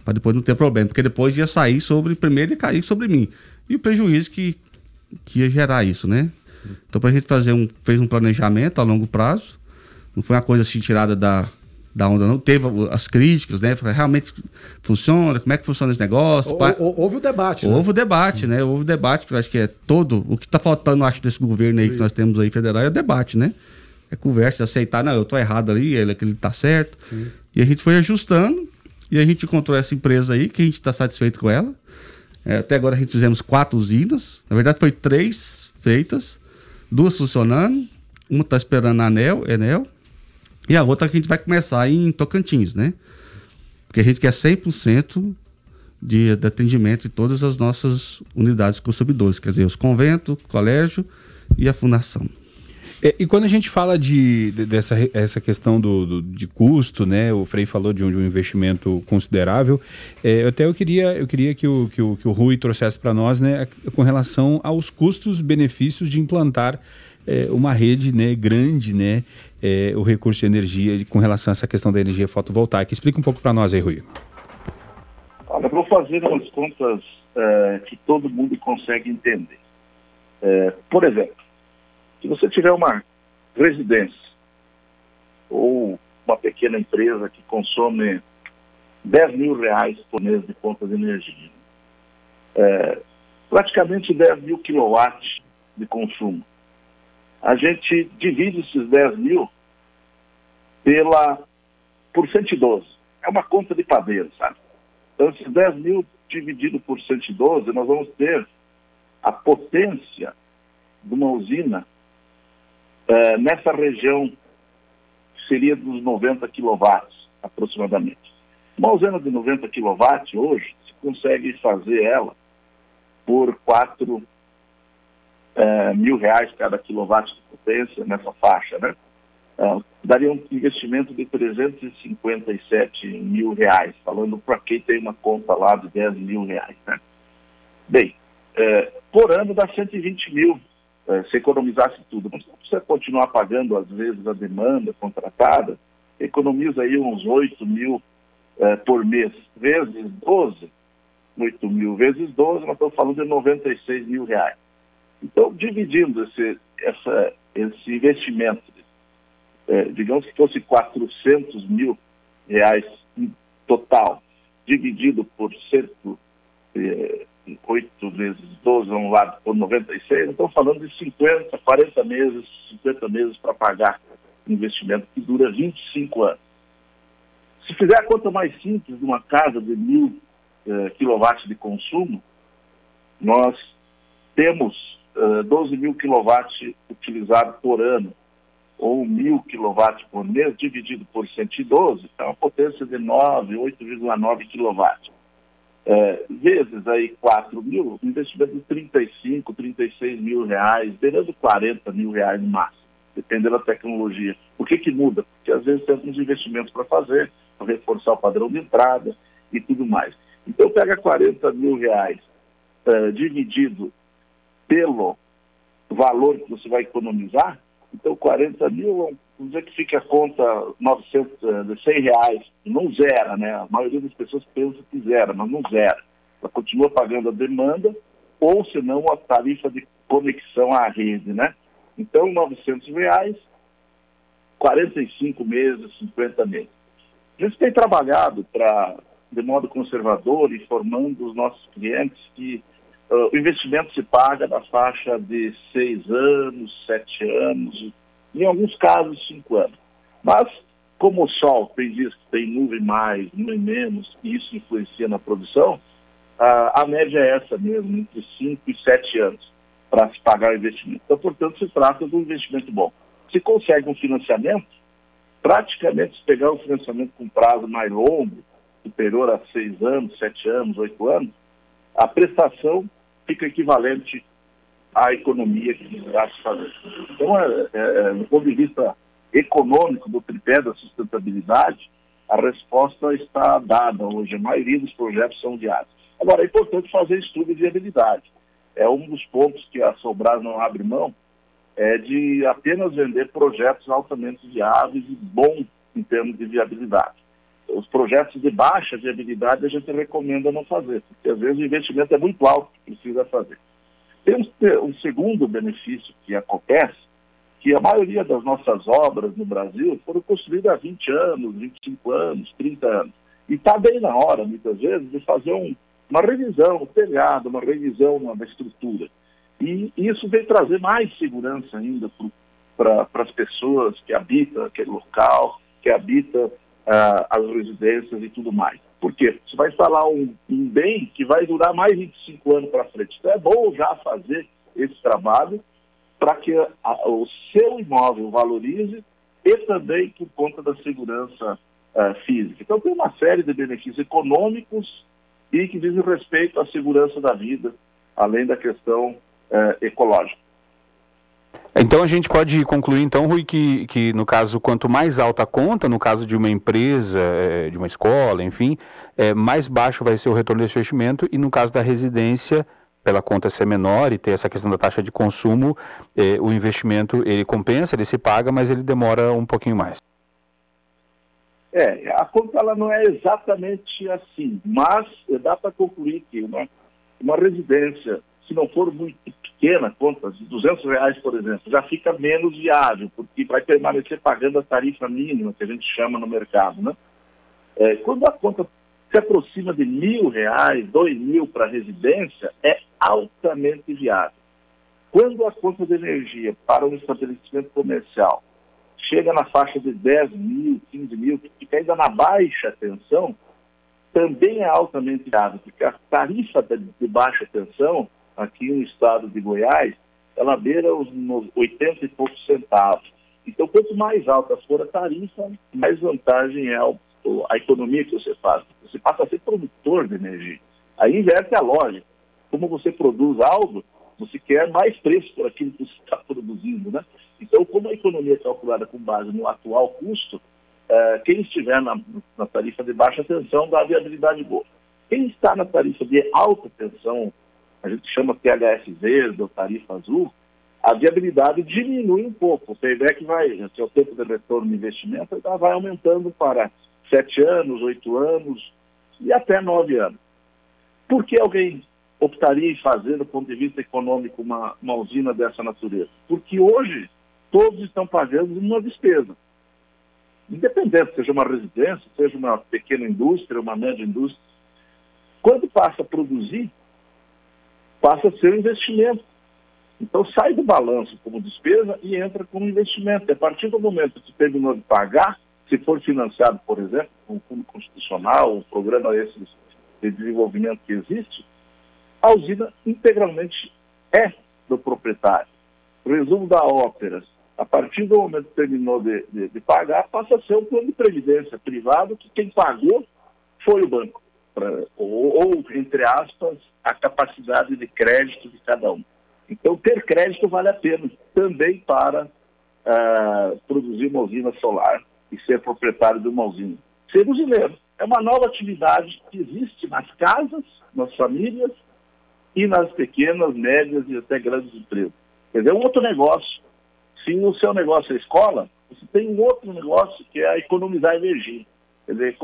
Speaker 12: para depois não ter problema, porque depois ia sair sobre, primeiro ia cair sobre mim. E o prejuízo que, que ia gerar isso, né? Então para a gente fazer um, fez um planejamento a longo prazo, não foi uma coisa assim tirada da, da onda, não. Teve as críticas, né? Realmente funciona? Como é que funciona esse negócio?
Speaker 4: Houve o debate, né?
Speaker 12: Houve o debate, né? Houve o debate, que eu acho que é todo. O que está faltando, acho, desse governo aí que nós temos aí federal é debate, né? É conversa, aceitar, não, eu tô errado ali, ele, aquele tá certo. E a gente foi ajustando e a gente encontrou essa empresa aí, que a gente está satisfeito com ela. É, até agora a gente fizemos quatro usinas. Na verdade, foi três feitas, duas funcionando, uma está esperando a Anel, Enel, e a outra que a gente vai começar em Tocantins, né? Porque a gente quer 100% de, de atendimento em todas as nossas unidades consumidores, quer dizer, os conventos, colégio e a fundação.
Speaker 3: É, E quando a gente fala de, de- dessa essa questão do, do- de custo, né? O Frei falou de um, de um investimento considerável. É, até eu queria, eu queria que o, que o, que o Rui trouxesse para nós, né? Com relação aos custos-benefícios de implantar é, uma rede, né? Grande, né? é, o recurso de energia com relação a essa questão da energia fotovoltaica. Explica um pouco para nós aí, Rui.
Speaker 13: Olha, vou fazer umas contas eh, que todo mundo consegue entender. Eh, por exemplo, se você tiver uma residência ou uma pequena empresa que consome 10 mil reais por mês de conta de energia, eh, praticamente 10 mil quilowatts de consumo. A gente divide esses 10 mil pela, por 112. É uma conta de padeiro, sabe? Então, esses 10 mil dividido por 112, nós vamos ter a potência de uma usina eh, nessa região seria dos 90 quilowatts, aproximadamente. Uma usina de 90 quilowatts, hoje, se consegue fazer ela por 4 eh, mil reais cada quilowatt de potência nessa faixa, né? Ah, daria um investimento de 357 mil reais, falando para quem tem uma conta lá de 10 mil reais. Né? Bem, por ano dá 120 mil se economizasse tudo. Mas não precisa continuar pagando, às vezes, a demanda contratada, economiza aí uns 8 mil eh, por mês, vezes 12, 8 mil vezes 12, nós estamos falando de 96 mil reais. Então, dividindo esse, essa, esse investimento, eh, digamos que fosse 400 mil reais total, dividido por cerca eh, 8 vezes 12, vamos lá, por 96, estamos falando de 50, 40 meses, 50 meses para pagar um investimento que dura 25 anos. Se fizer a conta mais simples de uma casa de mil eh, quilowatts de consumo, nós temos eh, 12 mil quilowatts utilizados por ano, ou mil quilowatts por mês, dividido por 112, é uma potência de 9, 8,9 quilowatts. É, vezes aí 4 mil, investimento de 35, 36 mil reais, beirando 40 mil reais no máximo, dependendo da tecnologia. Por que que muda? Porque às vezes tem alguns investimentos para fazer, para reforçar o padrão de entrada e tudo mais. Então pega 40 mil reais é, dividido pelo valor que você vai economizar, então 40 mil, vamos dizer que fica a conta 900, eh, 100 reais, não zera, né? A maioria das pessoas pensa que zera, mas não zera. Ela continua pagando a demanda ou, se não, a tarifa de conexão à rede, né? Então, 900 reais, 45 meses, 50 meses. A gente tem trabalhado para, de modo conservador, informando os nossos clientes que uh, o investimento se paga na faixa de seis anos, sete anos, em alguns casos, cinco anos. Mas, como o sol tem dias que tem nuvem mais, nuvem menos, e isso influencia na produção, a, a média é essa mesmo, entre cinco e sete anos, para se pagar o investimento. Então, portanto, se trata de um investimento bom. Se consegue um financiamento, praticamente se pegar um financiamento com prazo mais longo, superior a seis anos, sete anos, oito anos, a prestação fica equivalente à economia que está se fazendo. Então, é, é, do ponto de vista econômico do tripé da sustentabilidade, a resposta está dada hoje. A maioria dos projetos são viáveis. Agora, é importante fazer estudo de viabilidade. É um dos pontos que a Sobras não abre mão, é de apenas vender projetos altamente viáveis e bons em termos de viabilidade. Os projetos de baixa viabilidade a gente recomenda não fazer, porque às vezes o investimento é muito alto que precisa fazer. Tem um, segundo benefício que acontece, que a maioria das nossas obras no Brasil foram construídas há 20 anos, 25 anos, 30 anos. E está bem na hora, muitas vezes, de fazer um, uma revisão, um telhado, uma revisão na estrutura. E isso vem trazer mais segurança ainda para as pessoas que habitam aquele local, que habitam uh, as residências e tudo mais. Por quê? Você vai instalar um, um bem que vai durar mais de 25 anos para frente. Então é bom já fazer esse trabalho para que a, o seu imóvel valorize e também por conta da segurança uh, física. Então tem uma série de benefícios econômicos e que dizem respeito à segurança da vida, além da questão uh, ecológica.
Speaker 3: Então a gente pode concluir então, Rui, que, que no caso, quanto mais alta a conta, no caso de uma empresa, eh, de uma escola, enfim, é, mais baixo vai ser o retorno desse investimento e no caso da residência, pela conta ser menor e ter essa questão da taxa de consumo, é, o investimento ele compensa, ele se paga, mas ele demora um pouquinho mais.
Speaker 13: É, a conta ela não é exatamente assim, mas dá para concluir que uma, uma residência, se não for muito pequena, conta de 200 reais, por exemplo, já fica menos viável, porque vai permanecer pagando a tarifa mínima, que a gente chama no mercado, né? É, quando a conta se aproxima de mil reais, dois mil para residência, é altamente viável. Quando a conta de energia para um estabelecimento comercial chega na faixa de 10 mil, 15 mil, que fica ainda na baixa tensão, também é altamente viável, porque a tarifa de baixa tensão, aqui no estado de Goiás, ela beira os 80 e poucos centavos. Então, quanto mais alta for a tarifa, mais vantagem é a economia que você faz. Você passa a ser produtor de energia. Aí inverte a lógica. Como você produz algo, você quer mais preço por aquilo que você está produzindo, né? Então, como a economia é calculada com base no atual custo, eh, quem estiver na, na, tarifa de baixa tensão dá viabilidade boa. Quem está na tarifa de alta tensão, a gente chama PHS verde ou tarifa azul, a viabilidade diminui um pouco. O payback vai, se o tempo de retorno do investimento, ela vai aumentando para sete anos, oito anos e até nove anos. Por que alguém optaria em fazer, do ponto de vista econômico, uma, uma usina dessa natureza? Porque hoje todos estão pagando uma despesa. Independente, seja uma residência, seja uma pequena indústria, uma média indústria. Quando passa a produzir, passa a ser um investimento. Então sai do balanço como despesa e entra como investimento. E a partir do momento que terminou de pagar, se for financiado, por exemplo, com um fundo constitucional, um programa esses de desenvolvimento que existe, a usina integralmente é do proprietário. Resumo da ópera, a partir do momento que terminou de, de, de pagar, passa a ser um plano de previdência privado que quem pagou foi o banco. Pra, ou, ou, entre aspas, a capacidade de crédito de cada um. Então, ter crédito vale a pena também para uh, produzir uma usina solar e ser proprietário de uma usina. Ser usineiro é uma nova atividade que existe nas casas, nas famílias e nas pequenas, médias e até grandes empresas. Quer dizer, é um outro negócio. Se o seu negócio é escola, você tem um outro negócio que é economizar energia. Quer dizer,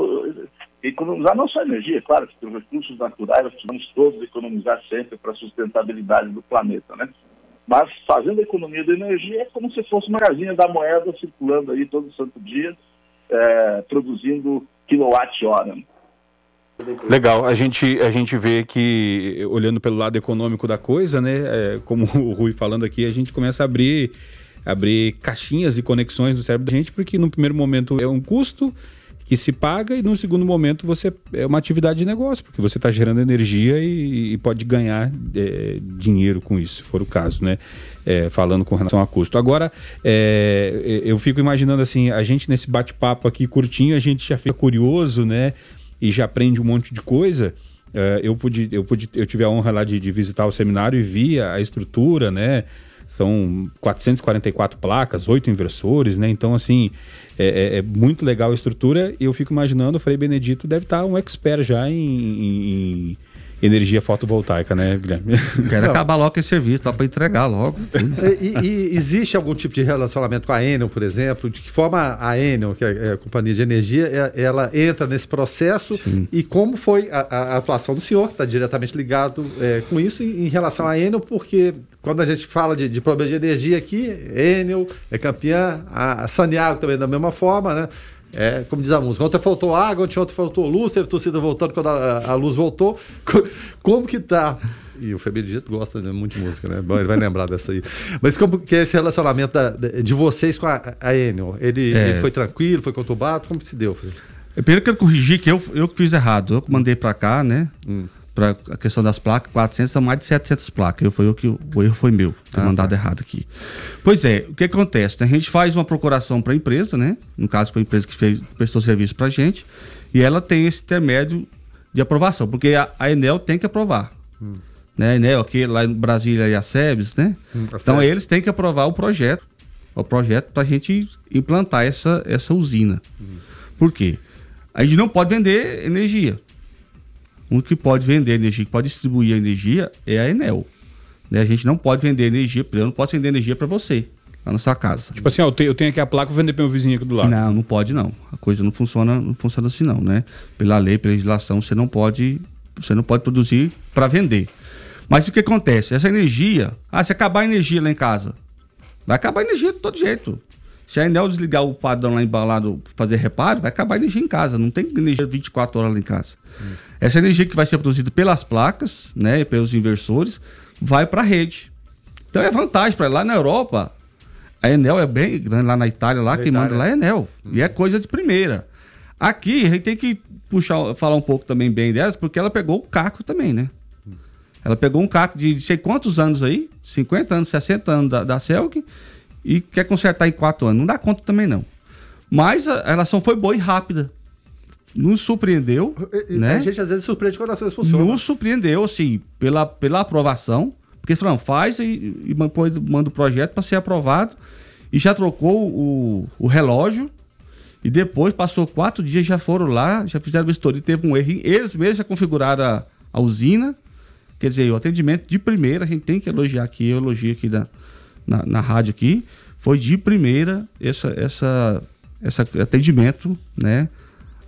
Speaker 13: economizar não só energia, claro, que os recursos naturais nós precisamos todos economizar sempre para a sustentabilidade do planeta, né? Mas fazendo a economia da energia é como se fosse uma casinha da moeda circulando aí todo santo dia, é, produzindo quilowatt-hora.
Speaker 3: Legal, a gente, a gente vê que, olhando pelo lado econômico da coisa, né, é, como [laughs] o Rui falando aqui, a gente começa a abrir, abrir caixinhas e conexões no cérebro da gente, porque no primeiro momento é um custo, que se paga e no segundo momento você é uma atividade de negócio, porque você está gerando energia e, e pode ganhar é, dinheiro com isso, se for o caso, né? É, falando com relação a custo. Agora, é, eu fico imaginando assim, a gente nesse bate-papo aqui curtinho, a gente já fica curioso, né? E já aprende um monte de coisa. É, eu, pude, eu, pude, eu tive a honra lá de, de visitar o seminário e vi a estrutura, né? São 444 placas, oito inversores, né? Então, assim, é, é, é, muito legal a estrutura. E eu fico imaginando, o Frei Benedito deve estar um expert já em, em, em energia fotovoltaica, né, Guilherme?
Speaker 12: Quero Não. acabar logo esse serviço, dá para entregar logo.
Speaker 4: E, e, existe algum tipo de relacionamento com a Enel, por exemplo? De que forma a Enel, que é a companhia de energia, é, ela entra nesse processo Sim. e como foi a, a, atuação do senhor, que está diretamente ligado é, com isso, em, em relação à Enel, porque quando a gente fala de, de problema de energia aqui, Enel é campeã, a Saniago também da mesma forma, né? É, como diz a música, ontem faltou água, ontem, ontem faltou luz, teve torcida voltando quando a, a luz voltou. [laughs] Como que tá? E o Febeligito gosta né, muito de música, né? Bom, ele vai lembrar dessa aí. Mas como que é esse relacionamento da, de vocês com a, a Enel? Ele, é. ele, foi tranquilo, foi conturbado? Como se deu?
Speaker 12: Primeiro que eu corrigi que eu, eu que fiz errado. Eu mandei para cá, né? Hum para a questão das placas, 400 são mais de 700 placas. Eu, foi eu que, o erro foi meu, ah, mandado tá. errado aqui. Pois é, o que acontece? Né? A gente faz uma procuração para a empresa, né? No caso, foi a empresa que fez, prestou serviço para a gente, e ela tem esse intermédio de aprovação, porque a, a Enel tem que aprovar. Hum. Né? A Enel, aqui lá em Brasília e a SEBS, né? Hum, tá então eles têm que aprovar o projeto, o projeto para a gente implantar essa, essa usina. Hum. Por quê? A gente não pode vender energia. O que pode vender energia, que pode distribuir a energia é a Enel. Né? A gente não pode vender energia, eu não posso vender energia para você, lá na sua casa.
Speaker 3: Tipo assim, ó, eu, tenho, aqui a placa, vou vender para meu vizinho aqui do lado.
Speaker 12: Não, não pode não. A coisa não funciona, não funciona assim não, né? Pela lei, pela legislação, você não pode, você não pode produzir para vender. Mas o que acontece? Essa energia, ah, se acabar a energia lá em casa, vai acabar a energia de todo jeito. Se a Enel desligar o padrão lá embalado fazer reparo, vai acabar a energia em casa. Não tem energia 24 horas lá em casa. Hum. Essa energia que vai ser produzida pelas placas, né, pelos inversores, vai para a rede. Então é vantagem para lá na Europa. A Enel é bem grande lá na Itália, lá quem manda lá é Enel. Hum. E é coisa de primeira. Aqui a gente tem que puxar, falar um pouco também bem delas, porque ela pegou o caco também, né? Hum. Ela pegou um caco de, de sei quantos anos aí, 50 anos, 60 anos da, da e quer consertar em 4 anos. Não dá conta também não. Mas a relação foi boa e rápida nos surpreendeu. né?
Speaker 4: A gente às vezes surpreende quando as coisas funcionam.
Speaker 12: Nos surpreendeu, assim, pela, pela aprovação. Porque eles falaram, faz e, e manda o projeto para ser aprovado. E já trocou o, o relógio. E depois, passou quatro dias, já foram lá, já fizeram vistoria, teve um erro. Eles mesmos já configuraram a, a usina. Quer dizer, o atendimento de primeira, a gente tem que elogiar aqui, eu elogio aqui da, na, na rádio aqui, foi de primeira essa, essa, esse atendimento, né?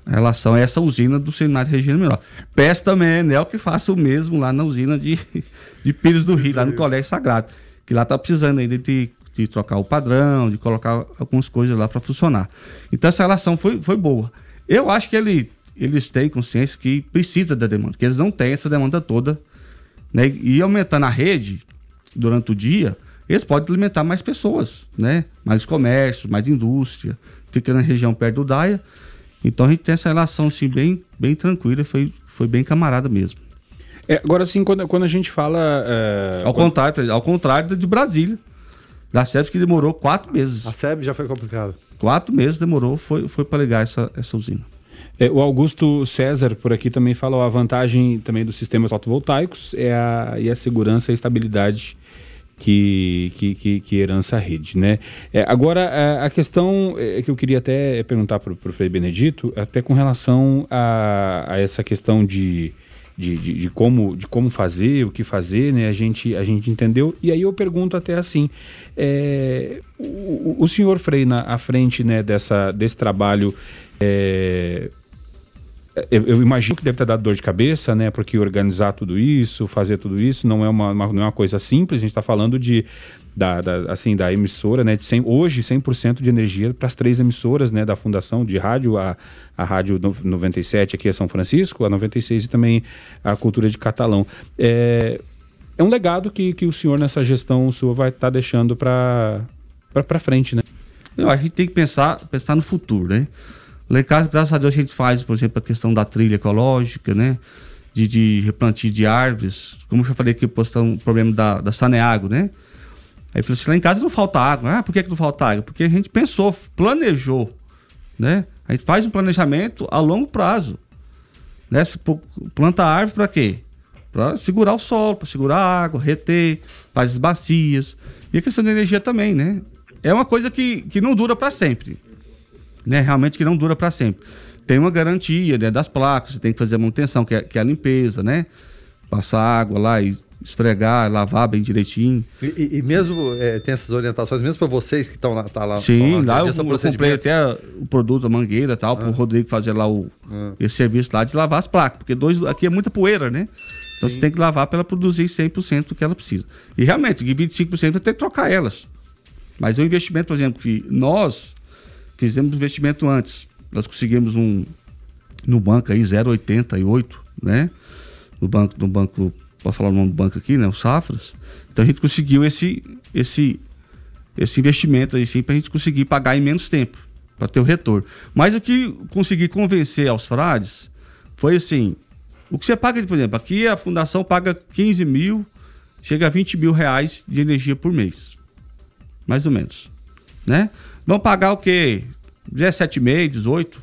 Speaker 12: Em relação a essa usina do Seminário Regina Menor. Peço também a Enel que faça o mesmo lá na usina de, [laughs] de Pires do Rio, lá no Colégio Sagrado. Que lá tá precisando ainda de, de trocar o padrão, de colocar algumas coisas lá para funcionar. Então essa relação foi, foi boa. Eu acho que ele, eles têm consciência que precisa da demanda, que eles não têm essa demanda toda. Né? E aumentando a rede durante o dia, eles podem alimentar mais pessoas, né? Mais comércio, mais indústria, fica na região perto do Daia. Então a gente tem essa relação assim, bem, bem tranquila, foi, foi bem camarada mesmo.
Speaker 3: É, agora sim, quando, quando a gente fala. é,
Speaker 12: Ao,
Speaker 3: quando-
Speaker 12: contrário, ao contrário de Brasília. Da SEB que demorou quatro meses.
Speaker 4: A SEB já foi complicado.
Speaker 12: Quatro meses demorou, foi, foi para ligar essa, essa usina.
Speaker 3: É, o Augusto César por aqui também falou a vantagem também dos sistemas fotovoltaicos é a, e a segurança e a estabilidade que, que, que, que herança a rede, né? É, agora, a, a questão é, que eu queria até perguntar para o Frei Benedito, até com relação a, a essa questão de, de, de, de como, de como fazer, o que fazer, né? A gente, a gente entendeu. E aí eu pergunto até assim, é, o, o senhor Frei na à frente né, dessa, desse trabalho, é, eu, eu imagino que deve ter dado dor de cabeça, né? Porque organizar tudo isso, fazer tudo isso, não é uma, uma- não é uma coisa simples. A gente está falando de da, da- assim, da emissora, né? De 100, hoje, 100% de energia para as três emissoras né, da fundação de rádio, a, a Rádio no- 97 aqui é São Francisco, a 96 e também a Cultura de Catalão. É, é um legado que, que o senhor, nessa gestão sua, vai estar deixando para frente, né?
Speaker 12: Eu a gente tem que pensar, pensar no futuro, né? Lá em casa, graças a Deus, a gente faz, por exemplo, a questão da trilha ecológica, né? De, de replantio de árvores. Como eu já falei aqui, postando um problema da, da Saneago, né? Aí falou assim, lá em casa não falta água. Ah, por que, que não falta água? Porque a gente pensou, planejou, né? A gente faz um planejamento a longo prazo. Né? Planta árvore para quê? Para segurar o solo, para segurar a água, reter, faz as bacias. E a questão da energia também, né? É uma coisa que, que não dura para sempre. Né? Realmente que não dura para sempre. Tem uma garantia né, das placas, você tem que fazer a manutenção, que é, que é a limpeza, né? Passar água lá e esfregar, lavar bem direitinho.
Speaker 4: E, e- mesmo é, tem essas orientações, mesmo para vocês que estão lá, tá lá.
Speaker 12: Sim,
Speaker 4: estão
Speaker 12: lá eu, eu comprei até o produto, a mangueira e tal, pro Rodrigo fazer lá o, esse serviço lá de lavar as placas, porque dois, aqui é muita poeira, né? Então
Speaker 4: Sim.
Speaker 12: você tem que lavar para ela produzir 100% do que ela precisa. E realmente, de 25% vai ter que trocar elas. Mas o investimento, por exemplo, que nós fizemos investimento antes, nós conseguimos um no banco aí 0,88, né? No banco, no banco, pode falar o nome do banco aqui, né? O Safras. Então a gente conseguiu esse esse esse investimento aí sim para a gente conseguir pagar em menos tempo, para ter o retorno. Mas o que consegui convencer aos frades foi assim: o que você paga, por exemplo, aqui a fundação paga 15 mil, chega a 20 mil reais de energia por mês. Mais ou menos. Né? Vão pagar o quê? 17,5, 18.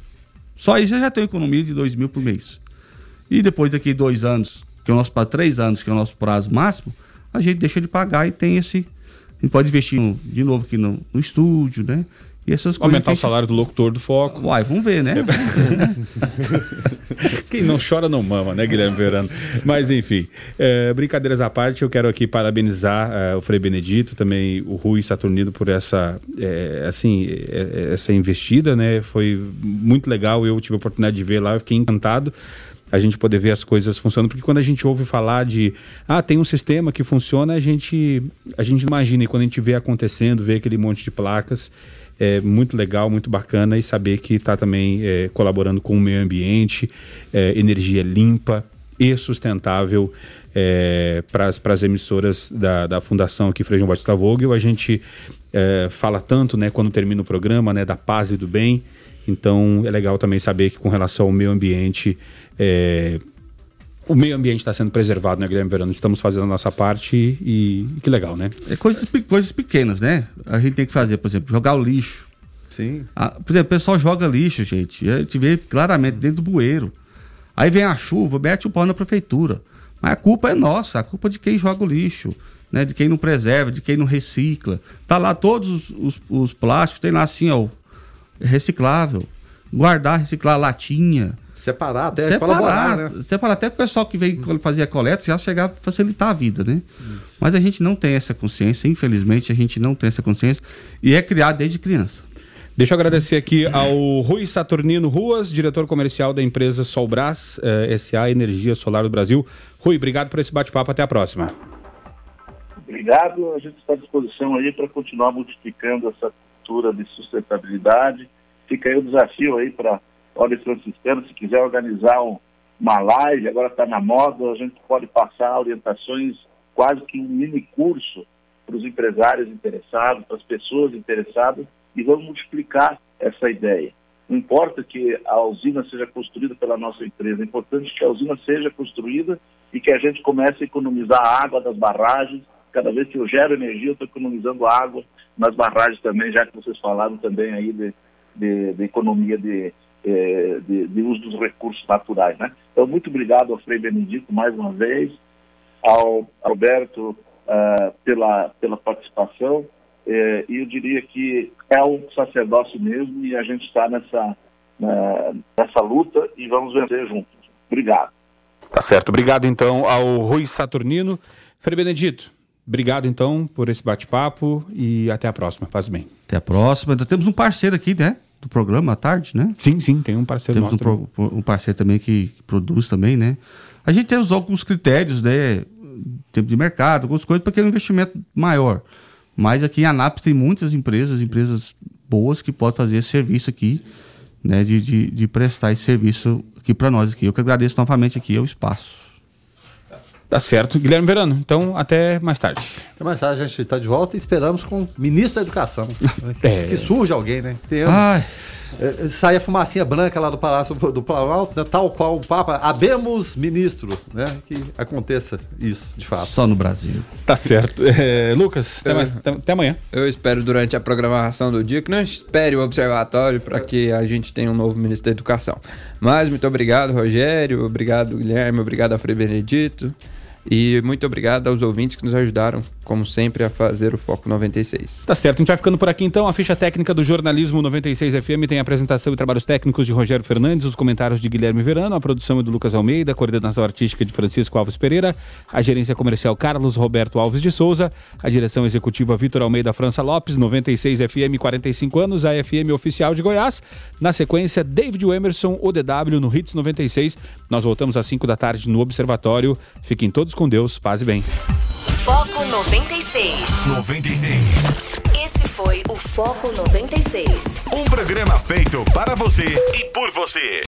Speaker 12: Só isso já tem economia de 2 mil por mês. E depois daqui dois anos, que é o nosso para três anos, que é o nosso prazo máximo, a gente deixa de pagar e tem esse. A gente pode investir no- de novo aqui no, no estúdio, né? E essas coisas.
Speaker 3: Aumentar o
Speaker 12: gente-
Speaker 3: salário do locutor do Foco.
Speaker 12: Uai, vamos ver, né? [laughs]
Speaker 3: Quem não chora não mama, né, Guilherme Verano? Mas enfim, é, brincadeiras à parte, eu quero aqui parabenizar é, o Frei Benedito, também o Rui Saturnino por essa, é, assim, é, é, essa investida, né? Foi muito legal, eu tive a oportunidade de ver lá, eu fiquei encantado a gente poder ver as coisas funcionando, porque quando a gente ouve falar de ah, tem um sistema que funciona, a gente a gente imagina e quando a gente vê acontecendo, vê aquele monte de placas, é muito legal, muito bacana e saber que está também é, colaborando com o meio ambiente, é, energia limpa e sustentável é, para as emissoras da, da Fundação aqui Frei João Batista Vogel. A gente é, fala tanto, né, quando termina o programa, né, da paz e do bem. Então é legal também saber que com relação ao meio ambiente, é, o meio ambiente está sendo preservado, né, Guilherme Verano? Estamos fazendo a nossa parte e, e que legal, né?
Speaker 12: É coisas, coisas pequenas, né? A gente tem que fazer, por exemplo, jogar o lixo.
Speaker 4: Sim.
Speaker 12: Ah, por exemplo, o pessoal joga lixo, gente. A gente vê claramente dentro do bueiro. Aí vem a chuva, mete o pau na prefeitura. Mas a culpa é nossa, a culpa é de quem joga o lixo, né? De quem não preserva, de quem não recicla. Tá lá todos os, os- os plásticos, tem lá assim, ó, reciclável. Guardar, reciclar latinha.
Speaker 4: Separar, até
Speaker 12: separar,
Speaker 4: colaborar, né?
Speaker 12: separar até o pessoal que veio fazer a coleta já chegar para facilitar a vida, né? Mas a gente não tem essa consciência, infelizmente a gente não tem essa consciência e é criado desde criança.
Speaker 3: Deixa eu agradecer aqui ao Rui Saturnino Ruas, diretor comercial da empresa Solbras eh, SA Energia Solar do Brasil. Rui, obrigado por esse bate-papo. Até a próxima.
Speaker 13: Obrigado. A gente está à disposição aí para continuar multiplicando essa cultura de sustentabilidade. Fica aí o desafio aí para Ordem Franciscana, se quiser organizar um, uma live, agora está na moda, a gente pode passar orientações, quase que um mini curso para os empresários interessados, para as pessoas interessadas, e vamos multiplicar essa ideia. Não importa que a usina seja construída pela nossa empresa, é importante que a usina seja construída e que a gente comece a economizar a água das barragens. Cada vez que eu gero energia, eu estou economizando água nas barragens também, já que vocês falaram também aí de, de, de economia de, eh, de, de, uso dos recursos naturais. Né? Então, muito obrigado ao Frei Benedito mais uma vez, ao Alberto uh, pela, pela participação. Eh, e eu diria que é um sacerdócio mesmo e a gente está nessa, na, nessa luta e vamos vencer juntos. Obrigado.
Speaker 3: Tá certo. Obrigado, então, ao Rui Saturnino. Frei Benedito, obrigado, então, por esse bate-papo e até a próxima. Faz bem.
Speaker 12: Até a próxima. Ainda temos um parceiro aqui, né? Do programa à tarde, né?
Speaker 3: Sim, sim, tem um parceiro
Speaker 12: temos
Speaker 3: nosso.
Speaker 12: Um, um parceiro também que, que produz também, né? A gente tem alguns critérios, né? Tempo de mercado, algumas coisas, porque é um investimento maior. Mas aqui em Anápolis tem muitas empresas, empresas boas que podem fazer esse serviço aqui, né? De, de, de prestar esse serviço aqui para nós aqui. Eu que agradeço novamente aqui o espaço.
Speaker 3: Tá certo. Guilherme Verano, então até mais tarde.
Speaker 4: Até mais tarde, a gente está de volta e esperamos com o ministro da Educação. [laughs] é. Que surge alguém, né? Temos.
Speaker 12: Ai.
Speaker 4: É, sai a fumacinha branca lá do Palácio do Planalto, né, tal qual o Papa. Abemos ministro, né? Que aconteça isso, de fato.
Speaker 12: Só no Brasil.
Speaker 3: Tá certo. É, Lucas, até, mais, até, até, amanhã.
Speaker 9: Eu espero durante a programação do dia que não espere o observatório para que a gente tenha um novo ministro da Educação. Mas muito obrigado, Rogério. Obrigado, Guilherme. Obrigado a Frei Benedito. E muito obrigado aos ouvintes que nos ajudaram, como sempre, a fazer o Foco 96.
Speaker 3: Tá certo, a gente vai ficando por aqui então. A ficha técnica do Jornalismo 96 FM tem a apresentação e trabalhos técnicos de Rogério Fernandes, os comentários de Guilherme Verano, a produção é do Lucas Almeida, a coordenação artística de Francisco Alves Pereira, a gerência comercial Carlos Roberto Alves de Souza, a direção executiva Vitor Almeida França Lopes, 96 FM, 45 anos, a FM oficial de Goiás. Na sequência, David Emerson, ODW no Hits 96. Nós voltamos às 5 da tarde no Observatório. Fiquem todos com Deus, paz e bem.
Speaker 8: Foco 96.
Speaker 2: 96.
Speaker 8: Esse foi o Foco 96.
Speaker 2: Um programa feito para você e por você.